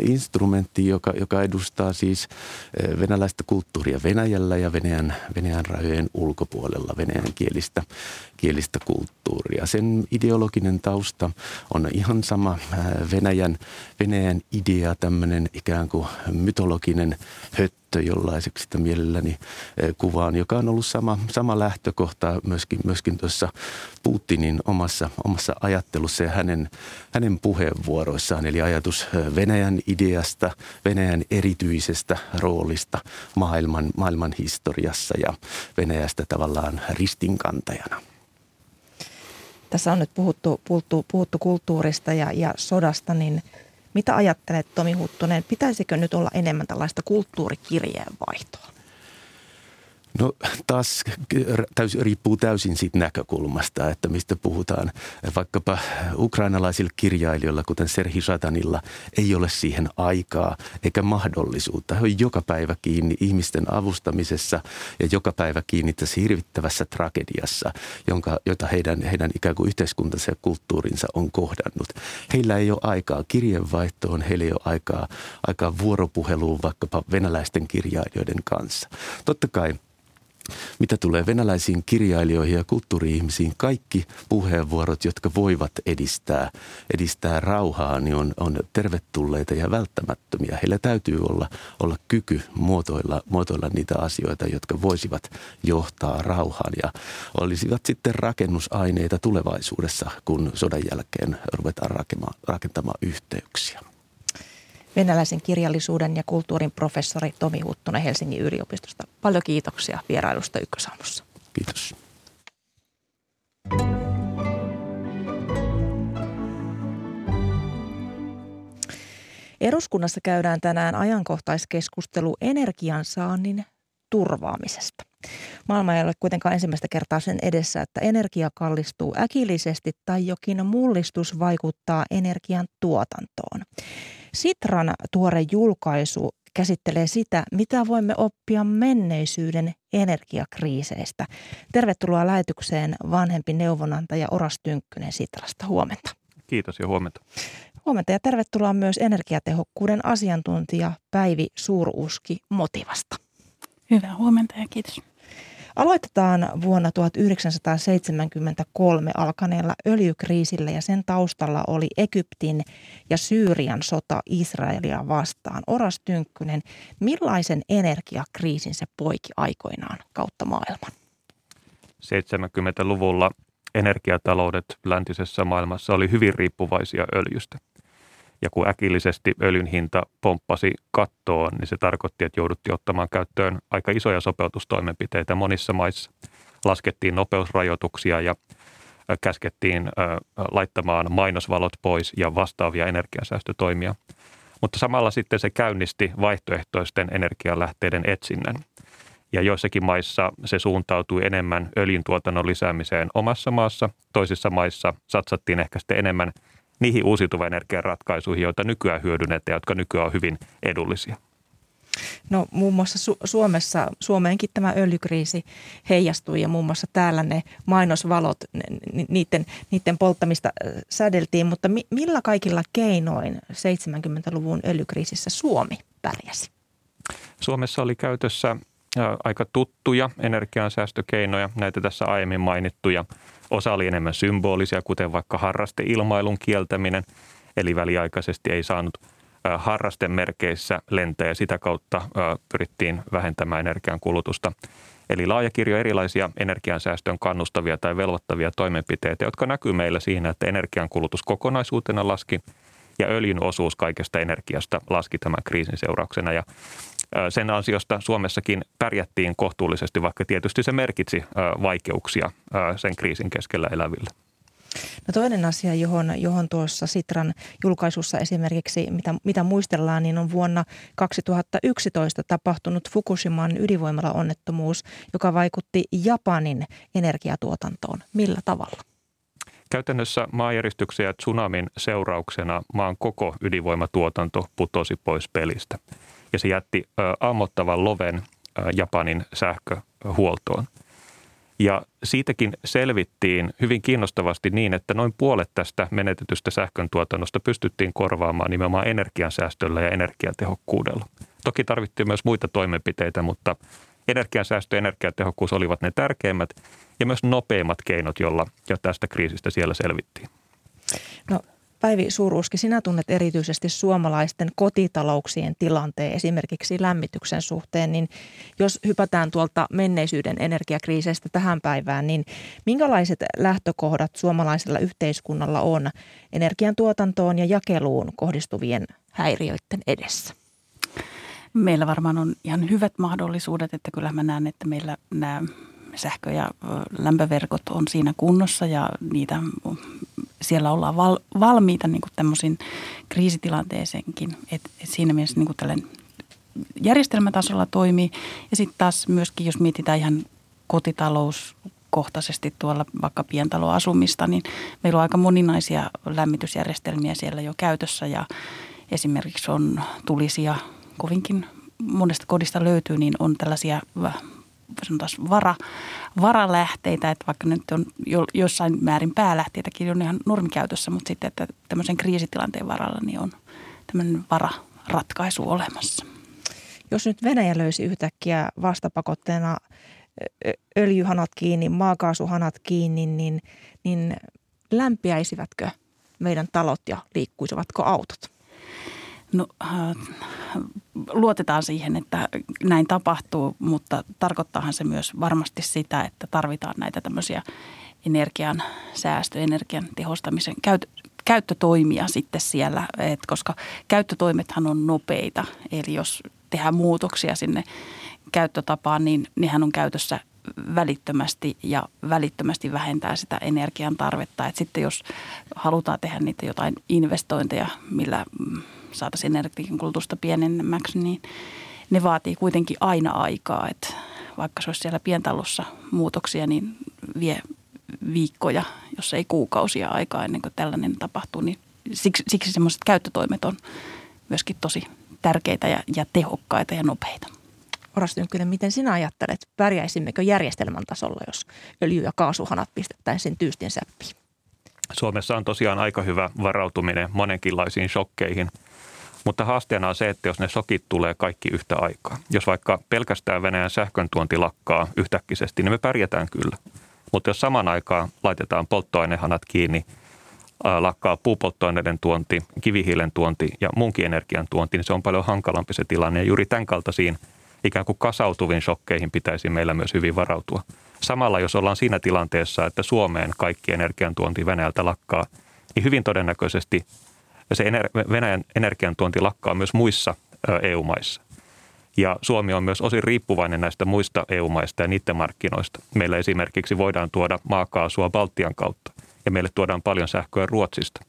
instrumentti, joka, joka edustaa siis venäläistä kulttuuria Venäjällä ja Venäjän, Venäjän rajojen ulkopuolella venäjän kielistä, kielistä kulttuuria. Sen ideologinen tausta on ihan sama eh, Venäjän, Venäjän idea, tämmöinen ikään kuin mytologinen höttö jollaiseksi sitä mielelläni kuvaan, joka on ollut sama, sama lähtökohta myöskin, myöskin tuossa Putinin omassa, omassa ajattelussa ja hänen, hänen puheenvuoroissaan. Eli ajatus Venäjän ideasta, Venäjän erityisestä roolista maailman, maailman historiassa ja Venäjästä tavallaan ristinkantajana. Tässä on nyt puhuttu, puhuttu, puhuttu kulttuurista ja, ja sodasta, niin mitä ajattelet Tomi Huttunen, pitäisikö nyt olla enemmän tällaista kulttuurikirjeenvaihtoa? No taas täys, riippuu täysin siitä näkökulmasta, että mistä puhutaan. Vaikkapa ukrainalaisilla kirjailijoilla, kuten Serhi Satanilla, ei ole siihen aikaa eikä mahdollisuutta. He on joka päivä kiinni ihmisten avustamisessa ja joka päivä kiinni tässä hirvittävässä tragediassa, jonka, jota heidän, heidän ikään kuin yhteiskuntansa ja kulttuurinsa on kohdannut. Heillä ei ole aikaa kirjeenvaihtoon, heillä ei ole aikaa, aikaa vuoropuheluun vaikkapa venäläisten kirjailijoiden kanssa. Totta kai – mitä tulee venäläisiin kirjailijoihin ja kulttuuri-ihmisiin, kaikki puheenvuorot, jotka voivat edistää, edistää rauhaa, niin on, on tervetulleita ja välttämättömiä. Heillä täytyy olla, olla kyky muotoilla, muotoilla niitä asioita, jotka voisivat johtaa rauhaan ja olisivat sitten rakennusaineita tulevaisuudessa, kun sodan jälkeen ruvetaan rakentamaan yhteyksiä venäläisen kirjallisuuden ja kulttuurin professori Tomi Huttunen Helsingin yliopistosta. Paljon kiitoksia vierailusta Ykkösaamussa. Kiitos. Eduskunnassa käydään tänään ajankohtaiskeskustelu energiansaannin turvaamisesta. Maailma ei ole kuitenkaan ensimmäistä kertaa sen edessä, että energia kallistuu äkillisesti tai jokin mullistus vaikuttaa energian tuotantoon. Sitran tuore julkaisu käsittelee sitä, mitä voimme oppia menneisyyden energiakriiseistä. Tervetuloa lähetykseen vanhempi neuvonantaja Oras Tynkkynen Sitrasta. Huomenta. Kiitos ja huomenta. Huomenta ja tervetuloa myös energiatehokkuuden asiantuntija Päivi Suuruski Motivasta. Hyvää huomenta ja kiitos. Aloitetaan vuonna 1973 alkaneella öljykriisillä ja sen taustalla oli Egyptin ja Syyrian sota Israelia vastaan. Oras Tynkkynen, millaisen energiakriisin se poiki aikoinaan kautta maailman? 70-luvulla energiataloudet läntisessä maailmassa oli hyvin riippuvaisia öljystä. Ja kun äkillisesti öljyn hinta pomppasi kattoon, niin se tarkoitti, että jouduttiin ottamaan käyttöön aika isoja sopeutustoimenpiteitä monissa maissa. Laskettiin nopeusrajoituksia ja käskettiin laittamaan mainosvalot pois ja vastaavia energiansäästötoimia. Mutta samalla sitten se käynnisti vaihtoehtoisten energialähteiden etsinnän. Ja joissakin maissa se suuntautui enemmän öljyntuotannon lisäämiseen omassa maassa. Toisissa maissa satsattiin ehkä sitten enemmän niihin uusiutuvan energian ratkaisuihin, joita nykyään hyödynnetään, jotka nykyään on hyvin edullisia. No muun muassa Su- Suomessa, Suomeenkin tämä öljykriisi heijastui ja muun muassa täällä ne mainosvalot, niiden, niiden polttamista sädeltiin, mutta mi- millä kaikilla keinoin 70-luvun öljykriisissä Suomi pärjäsi? Suomessa oli käytössä aika tuttuja energiansäästökeinoja, näitä tässä aiemmin mainittuja – Osa oli enemmän symbolisia, kuten vaikka harrasteilmailun kieltäminen, eli väliaikaisesti ei saanut harrastemerkeissä lentää ja sitä kautta pyrittiin vähentämään energian kulutusta. Eli laaja kirjo erilaisia energiansäästöön kannustavia tai velvoittavia toimenpiteitä, jotka näkyy meillä siinä, että energiankulutus kokonaisuutena laski ja öljyn osuus kaikesta energiasta laski tämän kriisin seurauksena. Ja sen ansiosta Suomessakin pärjättiin kohtuullisesti, vaikka tietysti se merkitsi vaikeuksia sen kriisin keskellä eläville. No toinen asia, johon, johon tuossa Sitran julkaisussa esimerkiksi, mitä, mitä muistellaan, niin on vuonna 2011 tapahtunut Fukushiman onnettomuus, joka vaikutti Japanin energiatuotantoon. Millä tavalla? Käytännössä maanjäristyksen ja tsunamin seurauksena maan koko ydinvoimatuotanto putosi pois pelistä. Ja se jätti ammottavan loven Japanin sähköhuoltoon. Ja siitäkin selvittiin hyvin kiinnostavasti niin, että noin puolet tästä menetetystä sähkön tuotannosta pystyttiin korvaamaan nimenomaan energiansäästöllä ja energiatehokkuudella. Toki tarvittiin myös muita toimenpiteitä, mutta energiansäästö ja energiatehokkuus olivat ne tärkeimmät ja myös nopeimmat keinot, jolla jo tästä kriisistä siellä selvittiin. No Päivi Suuruski, sinä tunnet erityisesti suomalaisten kotitalouksien tilanteen esimerkiksi lämmityksen suhteen, niin jos hypätään tuolta menneisyyden energiakriiseistä tähän päivään, niin minkälaiset lähtökohdat suomalaisella yhteiskunnalla on energiantuotantoon ja jakeluun kohdistuvien häiriöiden edessä? Meillä varmaan on ihan hyvät mahdollisuudet, että kyllä mä näen, että meillä nämä sähkö- ja lämpöverkot on siinä kunnossa ja niitä siellä ollaan val, valmiita niin tämmöisiin kriisitilanteeseenkin. Et, et siinä mielessä niin tällainen järjestelmätasolla toimii. Ja sitten taas myöskin, jos mietitään ihan kotitalouskohtaisesti tuolla vaikka pientaloasumista, niin meillä on aika moninaisia lämmitysjärjestelmiä siellä jo käytössä ja esimerkiksi on tulisia kovinkin monesta kodista löytyy, niin on tällaisia sanotaan vara, varalähteitä, että vaikka nyt on jo, jossain määrin päälähteitäkin on ihan normikäytössä, mutta sitten, että tämmöisen kriisitilanteen varalla niin on tämmöinen vararatkaisu olemassa. Jos nyt Venäjä löysi yhtäkkiä vastapakotteena öljyhanat kiinni, maakaasuhanat kiinni, niin, niin lämpiäisivätkö meidän talot ja liikkuisivatko autot? No, äh, luotetaan siihen, että näin tapahtuu, mutta tarkoittaahan se myös varmasti sitä, että tarvitaan näitä tämmöisiä energian säästö, energian tehostamisen käyt, käyttötoimia sitten siellä, et koska käyttötoimethan on nopeita. Eli jos tehdään muutoksia sinne käyttötapaan, niin nehän on käytössä välittömästi ja välittömästi vähentää sitä energian tarvetta. Et sitten jos halutaan tehdä niitä jotain investointeja, millä saataisiin energian kulutusta pienemmäksi, niin ne vaatii kuitenkin aina aikaa. Että vaikka se olisi siellä pientalossa muutoksia, niin vie viikkoja, jos ei kuukausia aikaa ennen kuin tällainen tapahtuu. Niin siksi, siksi semmoiset käyttötoimet on myöskin tosi tärkeitä ja, ja tehokkaita ja nopeita. Oras Tynkkynen, miten sinä ajattelet, pärjäisimmekö järjestelmän tasolla, jos öljy- ja kaasuhanat pistettäisiin tyystin säppiin? Suomessa on tosiaan aika hyvä varautuminen monenkinlaisiin shokkeihin – mutta haasteena on se, että jos ne sokit tulee kaikki yhtä aikaa. Jos vaikka pelkästään Venäjän sähkön tuonti lakkaa yhtäkkisesti, niin me pärjätään kyllä. Mutta jos saman aikaan laitetaan polttoainehanat kiinni, lakkaa puupolttoaineiden tuonti, kivihiilen tuonti ja muunkin energian tuonti, niin se on paljon hankalampi se tilanne. Ja juuri tämän kaltaisiin ikään kuin kasautuviin shokkeihin pitäisi meillä myös hyvin varautua. Samalla jos ollaan siinä tilanteessa, että Suomeen kaikki energiantuonti Venäjältä lakkaa, niin hyvin todennäköisesti ja se ener- Venäjän energiantuonti lakkaa myös muissa EU-maissa. Ja Suomi on myös osin riippuvainen näistä muista EU-maista ja niiden markkinoista. Meillä esimerkiksi voidaan tuoda maakaasua Baltian kautta ja meille tuodaan paljon sähköä Ruotsista.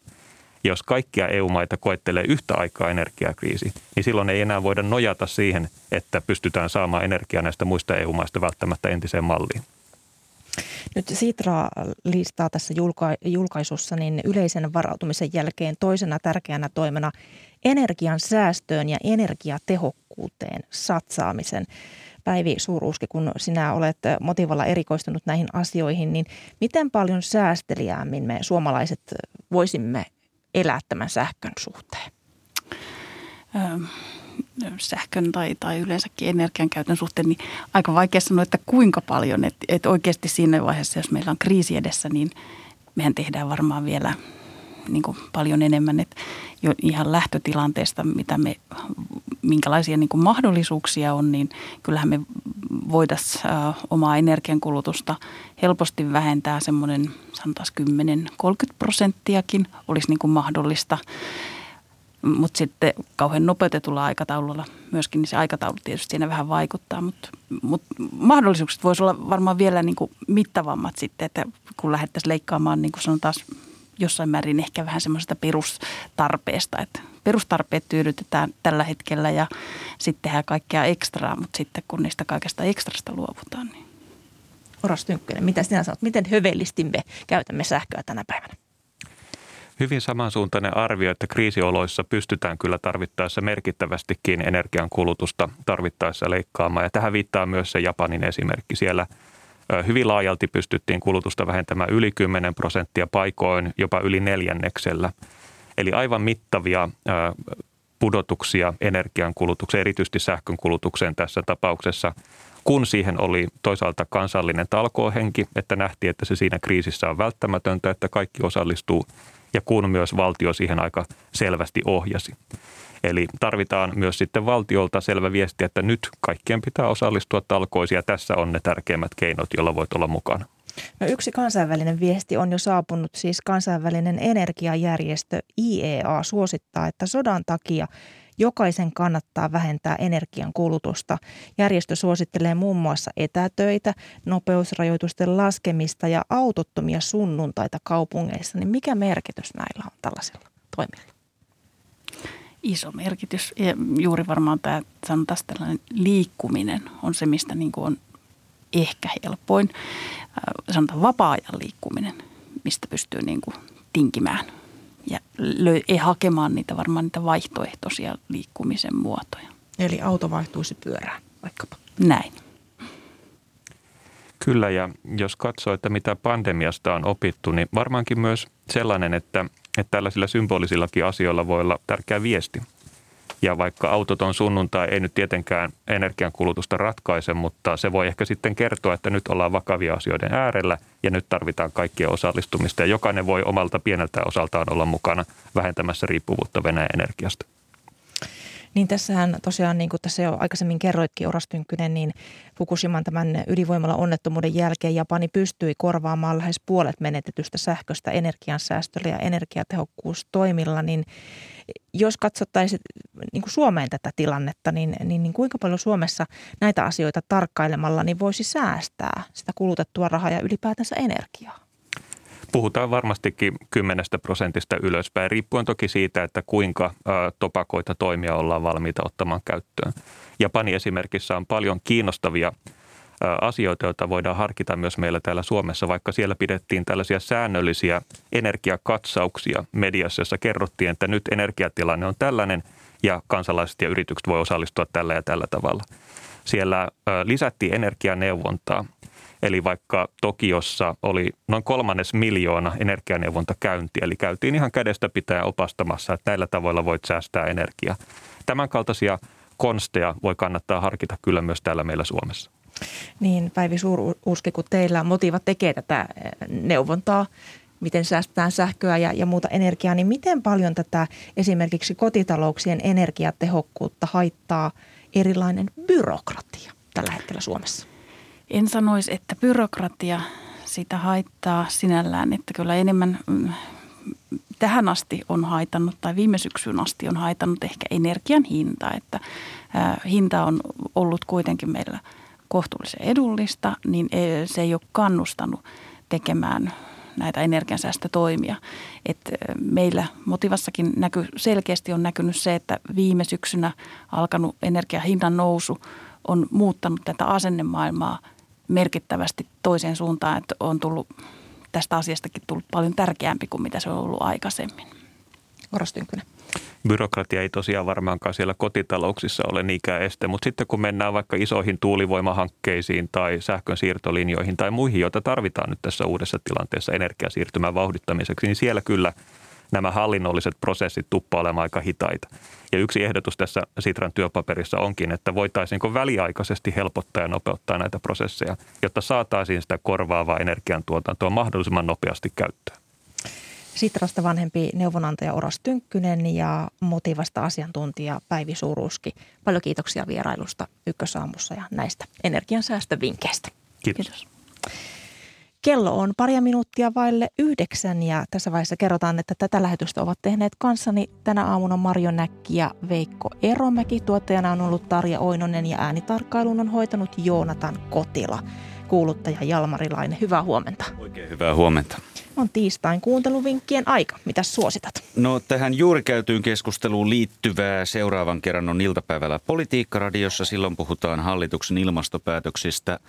Ja jos kaikkia EU-maita koettelee yhtä aikaa energiakriisi, niin silloin ei enää voida nojata siihen, että pystytään saamaan energiaa näistä muista EU-maista välttämättä entiseen malliin. Nyt Sitra listaa tässä julka- julkaisussa niin yleisen varautumisen jälkeen toisena tärkeänä toimena energian säästöön ja energiatehokkuuteen satsaamisen. Päivi Suuruuski, kun sinä olet motivalla erikoistunut näihin asioihin, niin miten paljon säästeliäämmin me suomalaiset voisimme elää tämän sähkön suhteen? Sähkön tai, tai yleensäkin energian käytön suhteen, niin aika vaikea sanoa, että kuinka paljon. Että et oikeasti siinä vaiheessa, jos meillä on kriisi edessä, niin mehän tehdään varmaan vielä niin kuin paljon enemmän. Että jo ihan lähtötilanteesta, mitä me, minkälaisia niin kuin mahdollisuuksia on, niin kyllähän me voitaisiin omaa energiankulutusta helposti vähentää semmoinen sanotaan 10-30 prosenttiakin olisi niin kuin mahdollista mutta sitten kauhean nopeutetulla aikataululla myöskin, niin se aikataulu tietysti siinä vähän vaikuttaa, mutta, mutta mahdollisuukset voisi olla varmaan vielä niin kuin mittavammat sitten, että kun lähdettäisiin leikkaamaan niin kuin sanotaan jossain määrin ehkä vähän semmoisesta perustarpeesta, että perustarpeet tyydytetään tällä hetkellä ja sitten tehdään kaikkea ekstraa, mutta sitten kun niistä kaikesta ekstrasta luovutaan, niin Oras Tynkkönen, mitä sinä sanot? Miten hövelisti me käytämme sähköä tänä päivänä? Hyvin samansuuntainen arvio, että kriisioloissa pystytään kyllä tarvittaessa merkittävästikin energian kulutusta tarvittaessa leikkaamaan. Ja tähän viittaa myös se Japanin esimerkki. Siellä hyvin laajalti pystyttiin kulutusta vähentämään yli 10 prosenttia paikoin, jopa yli neljänneksellä. Eli aivan mittavia pudotuksia energian kulutukseen, erityisesti sähkön kulutukseen tässä tapauksessa, kun siihen oli toisaalta kansallinen talkoohenki, että nähtiin, että se siinä kriisissä on välttämätöntä, että kaikki osallistuu, ja kun myös valtio siihen aika selvästi ohjasi. Eli tarvitaan myös sitten valtiolta selvä viesti, että nyt kaikkien pitää osallistua talkoisiin ja tässä on ne tärkeimmät keinot, joilla voit olla mukana. No yksi kansainvälinen viesti on jo saapunut, siis kansainvälinen energiajärjestö IEA suosittaa, että sodan takia jokaisen kannattaa vähentää energian kulutusta. Järjestö suosittelee muun muassa etätöitä, nopeusrajoitusten laskemista ja autottomia sunnuntaita kaupungeissa. Niin mikä merkitys näillä on tällaisilla toimilla? Iso merkitys. Ja juuri varmaan tämä, sanotaan tällainen liikkuminen on se, mistä niin kuin on ehkä helpoin. Äh, sanotaan vapaa-ajan liikkuminen, mistä pystyy niin kuin tinkimään ja löy, hakemaan niitä varmaan niitä vaihtoehtoisia liikkumisen muotoja. Eli auto vaihtuisi pyörään vaikkapa. Näin. Kyllä, ja jos katsoo, että mitä pandemiasta on opittu, niin varmaankin myös sellainen, että, että tällaisilla symbolisillakin asioilla voi olla tärkeä viesti – ja vaikka autoton sunnuntai ei nyt tietenkään energiankulutusta ratkaise, mutta se voi ehkä sitten kertoa, että nyt ollaan vakavia asioiden äärellä ja nyt tarvitaan kaikkien osallistumista. Ja jokainen voi omalta pieneltä osaltaan olla mukana vähentämässä riippuvuutta Venäjän energiasta. Niin tässähän tosiaan, niin kuin tässä jo aikaisemmin kerroitkin, Oras Tynkkynen, niin Fukushiman tämän ydinvoimalla onnettomuuden jälkeen Japani pystyi korvaamaan lähes puolet menetetystä sähköstä energiansäästöllä ja energiatehokkuustoimilla, niin jos katsottaisiin niin kuin Suomeen tätä tilannetta, niin, niin, niin kuinka paljon Suomessa näitä asioita tarkkailemalla niin voisi säästää sitä kulutettua rahaa ja ylipäätänsä energiaa? Puhutaan varmastikin 10 prosentista ylöspäin, riippuen toki siitä, että kuinka topakoita toimia ollaan valmiita ottamaan käyttöön. Japani esimerkissä on paljon kiinnostavia asioita, joita voidaan harkita myös meillä täällä Suomessa, vaikka siellä pidettiin tällaisia säännöllisiä energiakatsauksia mediassa, jossa kerrottiin, että nyt energiatilanne on tällainen ja kansalaiset ja yritykset voi osallistua tällä ja tällä tavalla. Siellä lisättiin energianeuvontaa, eli vaikka Tokiossa oli noin kolmannes miljoona energianeuvontakäyntiä, eli käytiin ihan kädestä pitää opastamassa, että näillä tavoilla voit säästää energiaa. Tämän kaltaisia konsteja voi kannattaa harkita kyllä myös täällä meillä Suomessa. Niin, Päivi Suuruski, kun teillä Motiva tekee tätä eh, neuvontaa, miten säästetään sähköä ja, ja muuta energiaa, niin miten paljon tätä esimerkiksi kotitalouksien energiatehokkuutta haittaa erilainen byrokratia tällä hetkellä Suomessa? En sanoisi, että byrokratia sitä haittaa sinällään, että kyllä enemmän mm, tähän asti on haitannut tai viime syksyn asti on haitannut ehkä energian hinta, että hinta on ollut kuitenkin meillä – kohtuullisen edullista, niin e, se ei ole kannustanut tekemään näitä energiansäästötoimia. Et meillä motivassakin näky, selkeästi on näkynyt se, että viime syksynä alkanut energiahinnan nousu on muuttanut tätä asennemaailmaa merkittävästi toiseen suuntaan, että on tullut tästä asiastakin tullut paljon tärkeämpi kuin mitä se on ollut aikaisemmin. Oras Tynkkynen byrokratia ei tosiaan varmaankaan siellä kotitalouksissa ole niinkään este, mutta sitten kun mennään vaikka isoihin tuulivoimahankkeisiin tai sähkön siirtolinjoihin tai muihin, joita tarvitaan nyt tässä uudessa tilanteessa energiasiirtymän vauhdittamiseksi, niin siellä kyllä nämä hallinnolliset prosessit tuppaa olemaan aika hitaita. Ja yksi ehdotus tässä Sitran työpaperissa onkin, että voitaisiinko väliaikaisesti helpottaa ja nopeuttaa näitä prosesseja, jotta saataisiin sitä korvaavaa energiantuotantoa mahdollisimman nopeasti käyttöön. Sitrasta vanhempi neuvonantaja Oras Tynkkynen ja motivasta asiantuntija Päivi Suuruski. Paljon kiitoksia vierailusta Ykkösaamussa ja näistä energiansäästövinkkeistä. Kiitos. Kiitos. Kello on paria minuuttia vaille yhdeksän ja tässä vaiheessa kerrotaan, että tätä lähetystä ovat tehneet kanssani tänä aamuna Marjo Näkki ja Veikko Eromäki. Tuottajana on ollut Tarja Oinonen ja äänitarkkailun on hoitanut Joonatan Kotila. Kuuluttaja Jalmarilainen, hyvää huomenta. Oikein hyvää huomenta on tiistain kuunteluvinkkien aika. Mitä suositat? No tähän juuri käytyyn keskusteluun liittyvää seuraavan kerran on iltapäivällä Politiikkaradiossa. Silloin puhutaan hallituksen ilmastopäätöksistä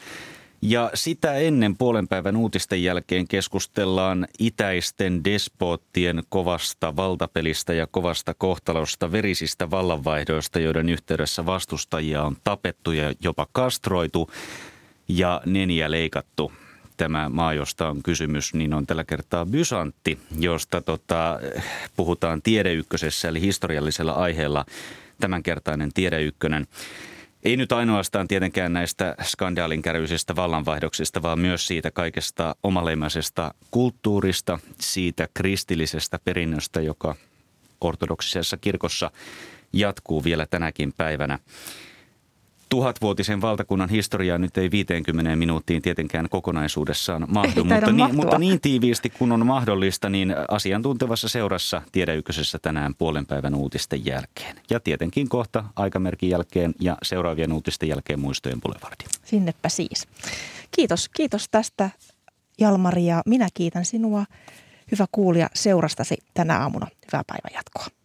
Ja sitä ennen puolen päivän uutisten jälkeen keskustellaan itäisten despoottien kovasta valtapelistä ja kovasta kohtalosta, verisistä vallanvaihdoista, joiden yhteydessä vastustajia on tapettu ja jopa kastroitu ja neniä leikattu tämä maa, josta on kysymys, niin on tällä kertaa Bysantti, josta tota, puhutaan tiedeykkösessä eli historiallisella aiheella tämänkertainen tiedeykkönen. Ei nyt ainoastaan tietenkään näistä skandaalinkäryisistä vallanvaihdoksista, vaan myös siitä kaikesta omaleimaisesta kulttuurista, siitä kristillisestä perinnöstä, joka ortodoksisessa kirkossa jatkuu vielä tänäkin päivänä tuhatvuotisen valtakunnan historiaa nyt ei 50 minuuttiin tietenkään kokonaisuudessaan mahdu, mutta niin, mutta niin tiiviisti kun on mahdollista, niin asiantuntevassa seurassa Tiedeykkösessä tänään puolen päivän uutisten jälkeen. Ja tietenkin kohta aikamerkin jälkeen ja seuraavien uutisten jälkeen muistojen Boulevardi. Sinnepä siis. Kiitos, kiitos tästä Jalmari ja minä kiitän sinua, hyvä kuulija, seurastasi tänä aamuna. Hyvää päivänjatkoa.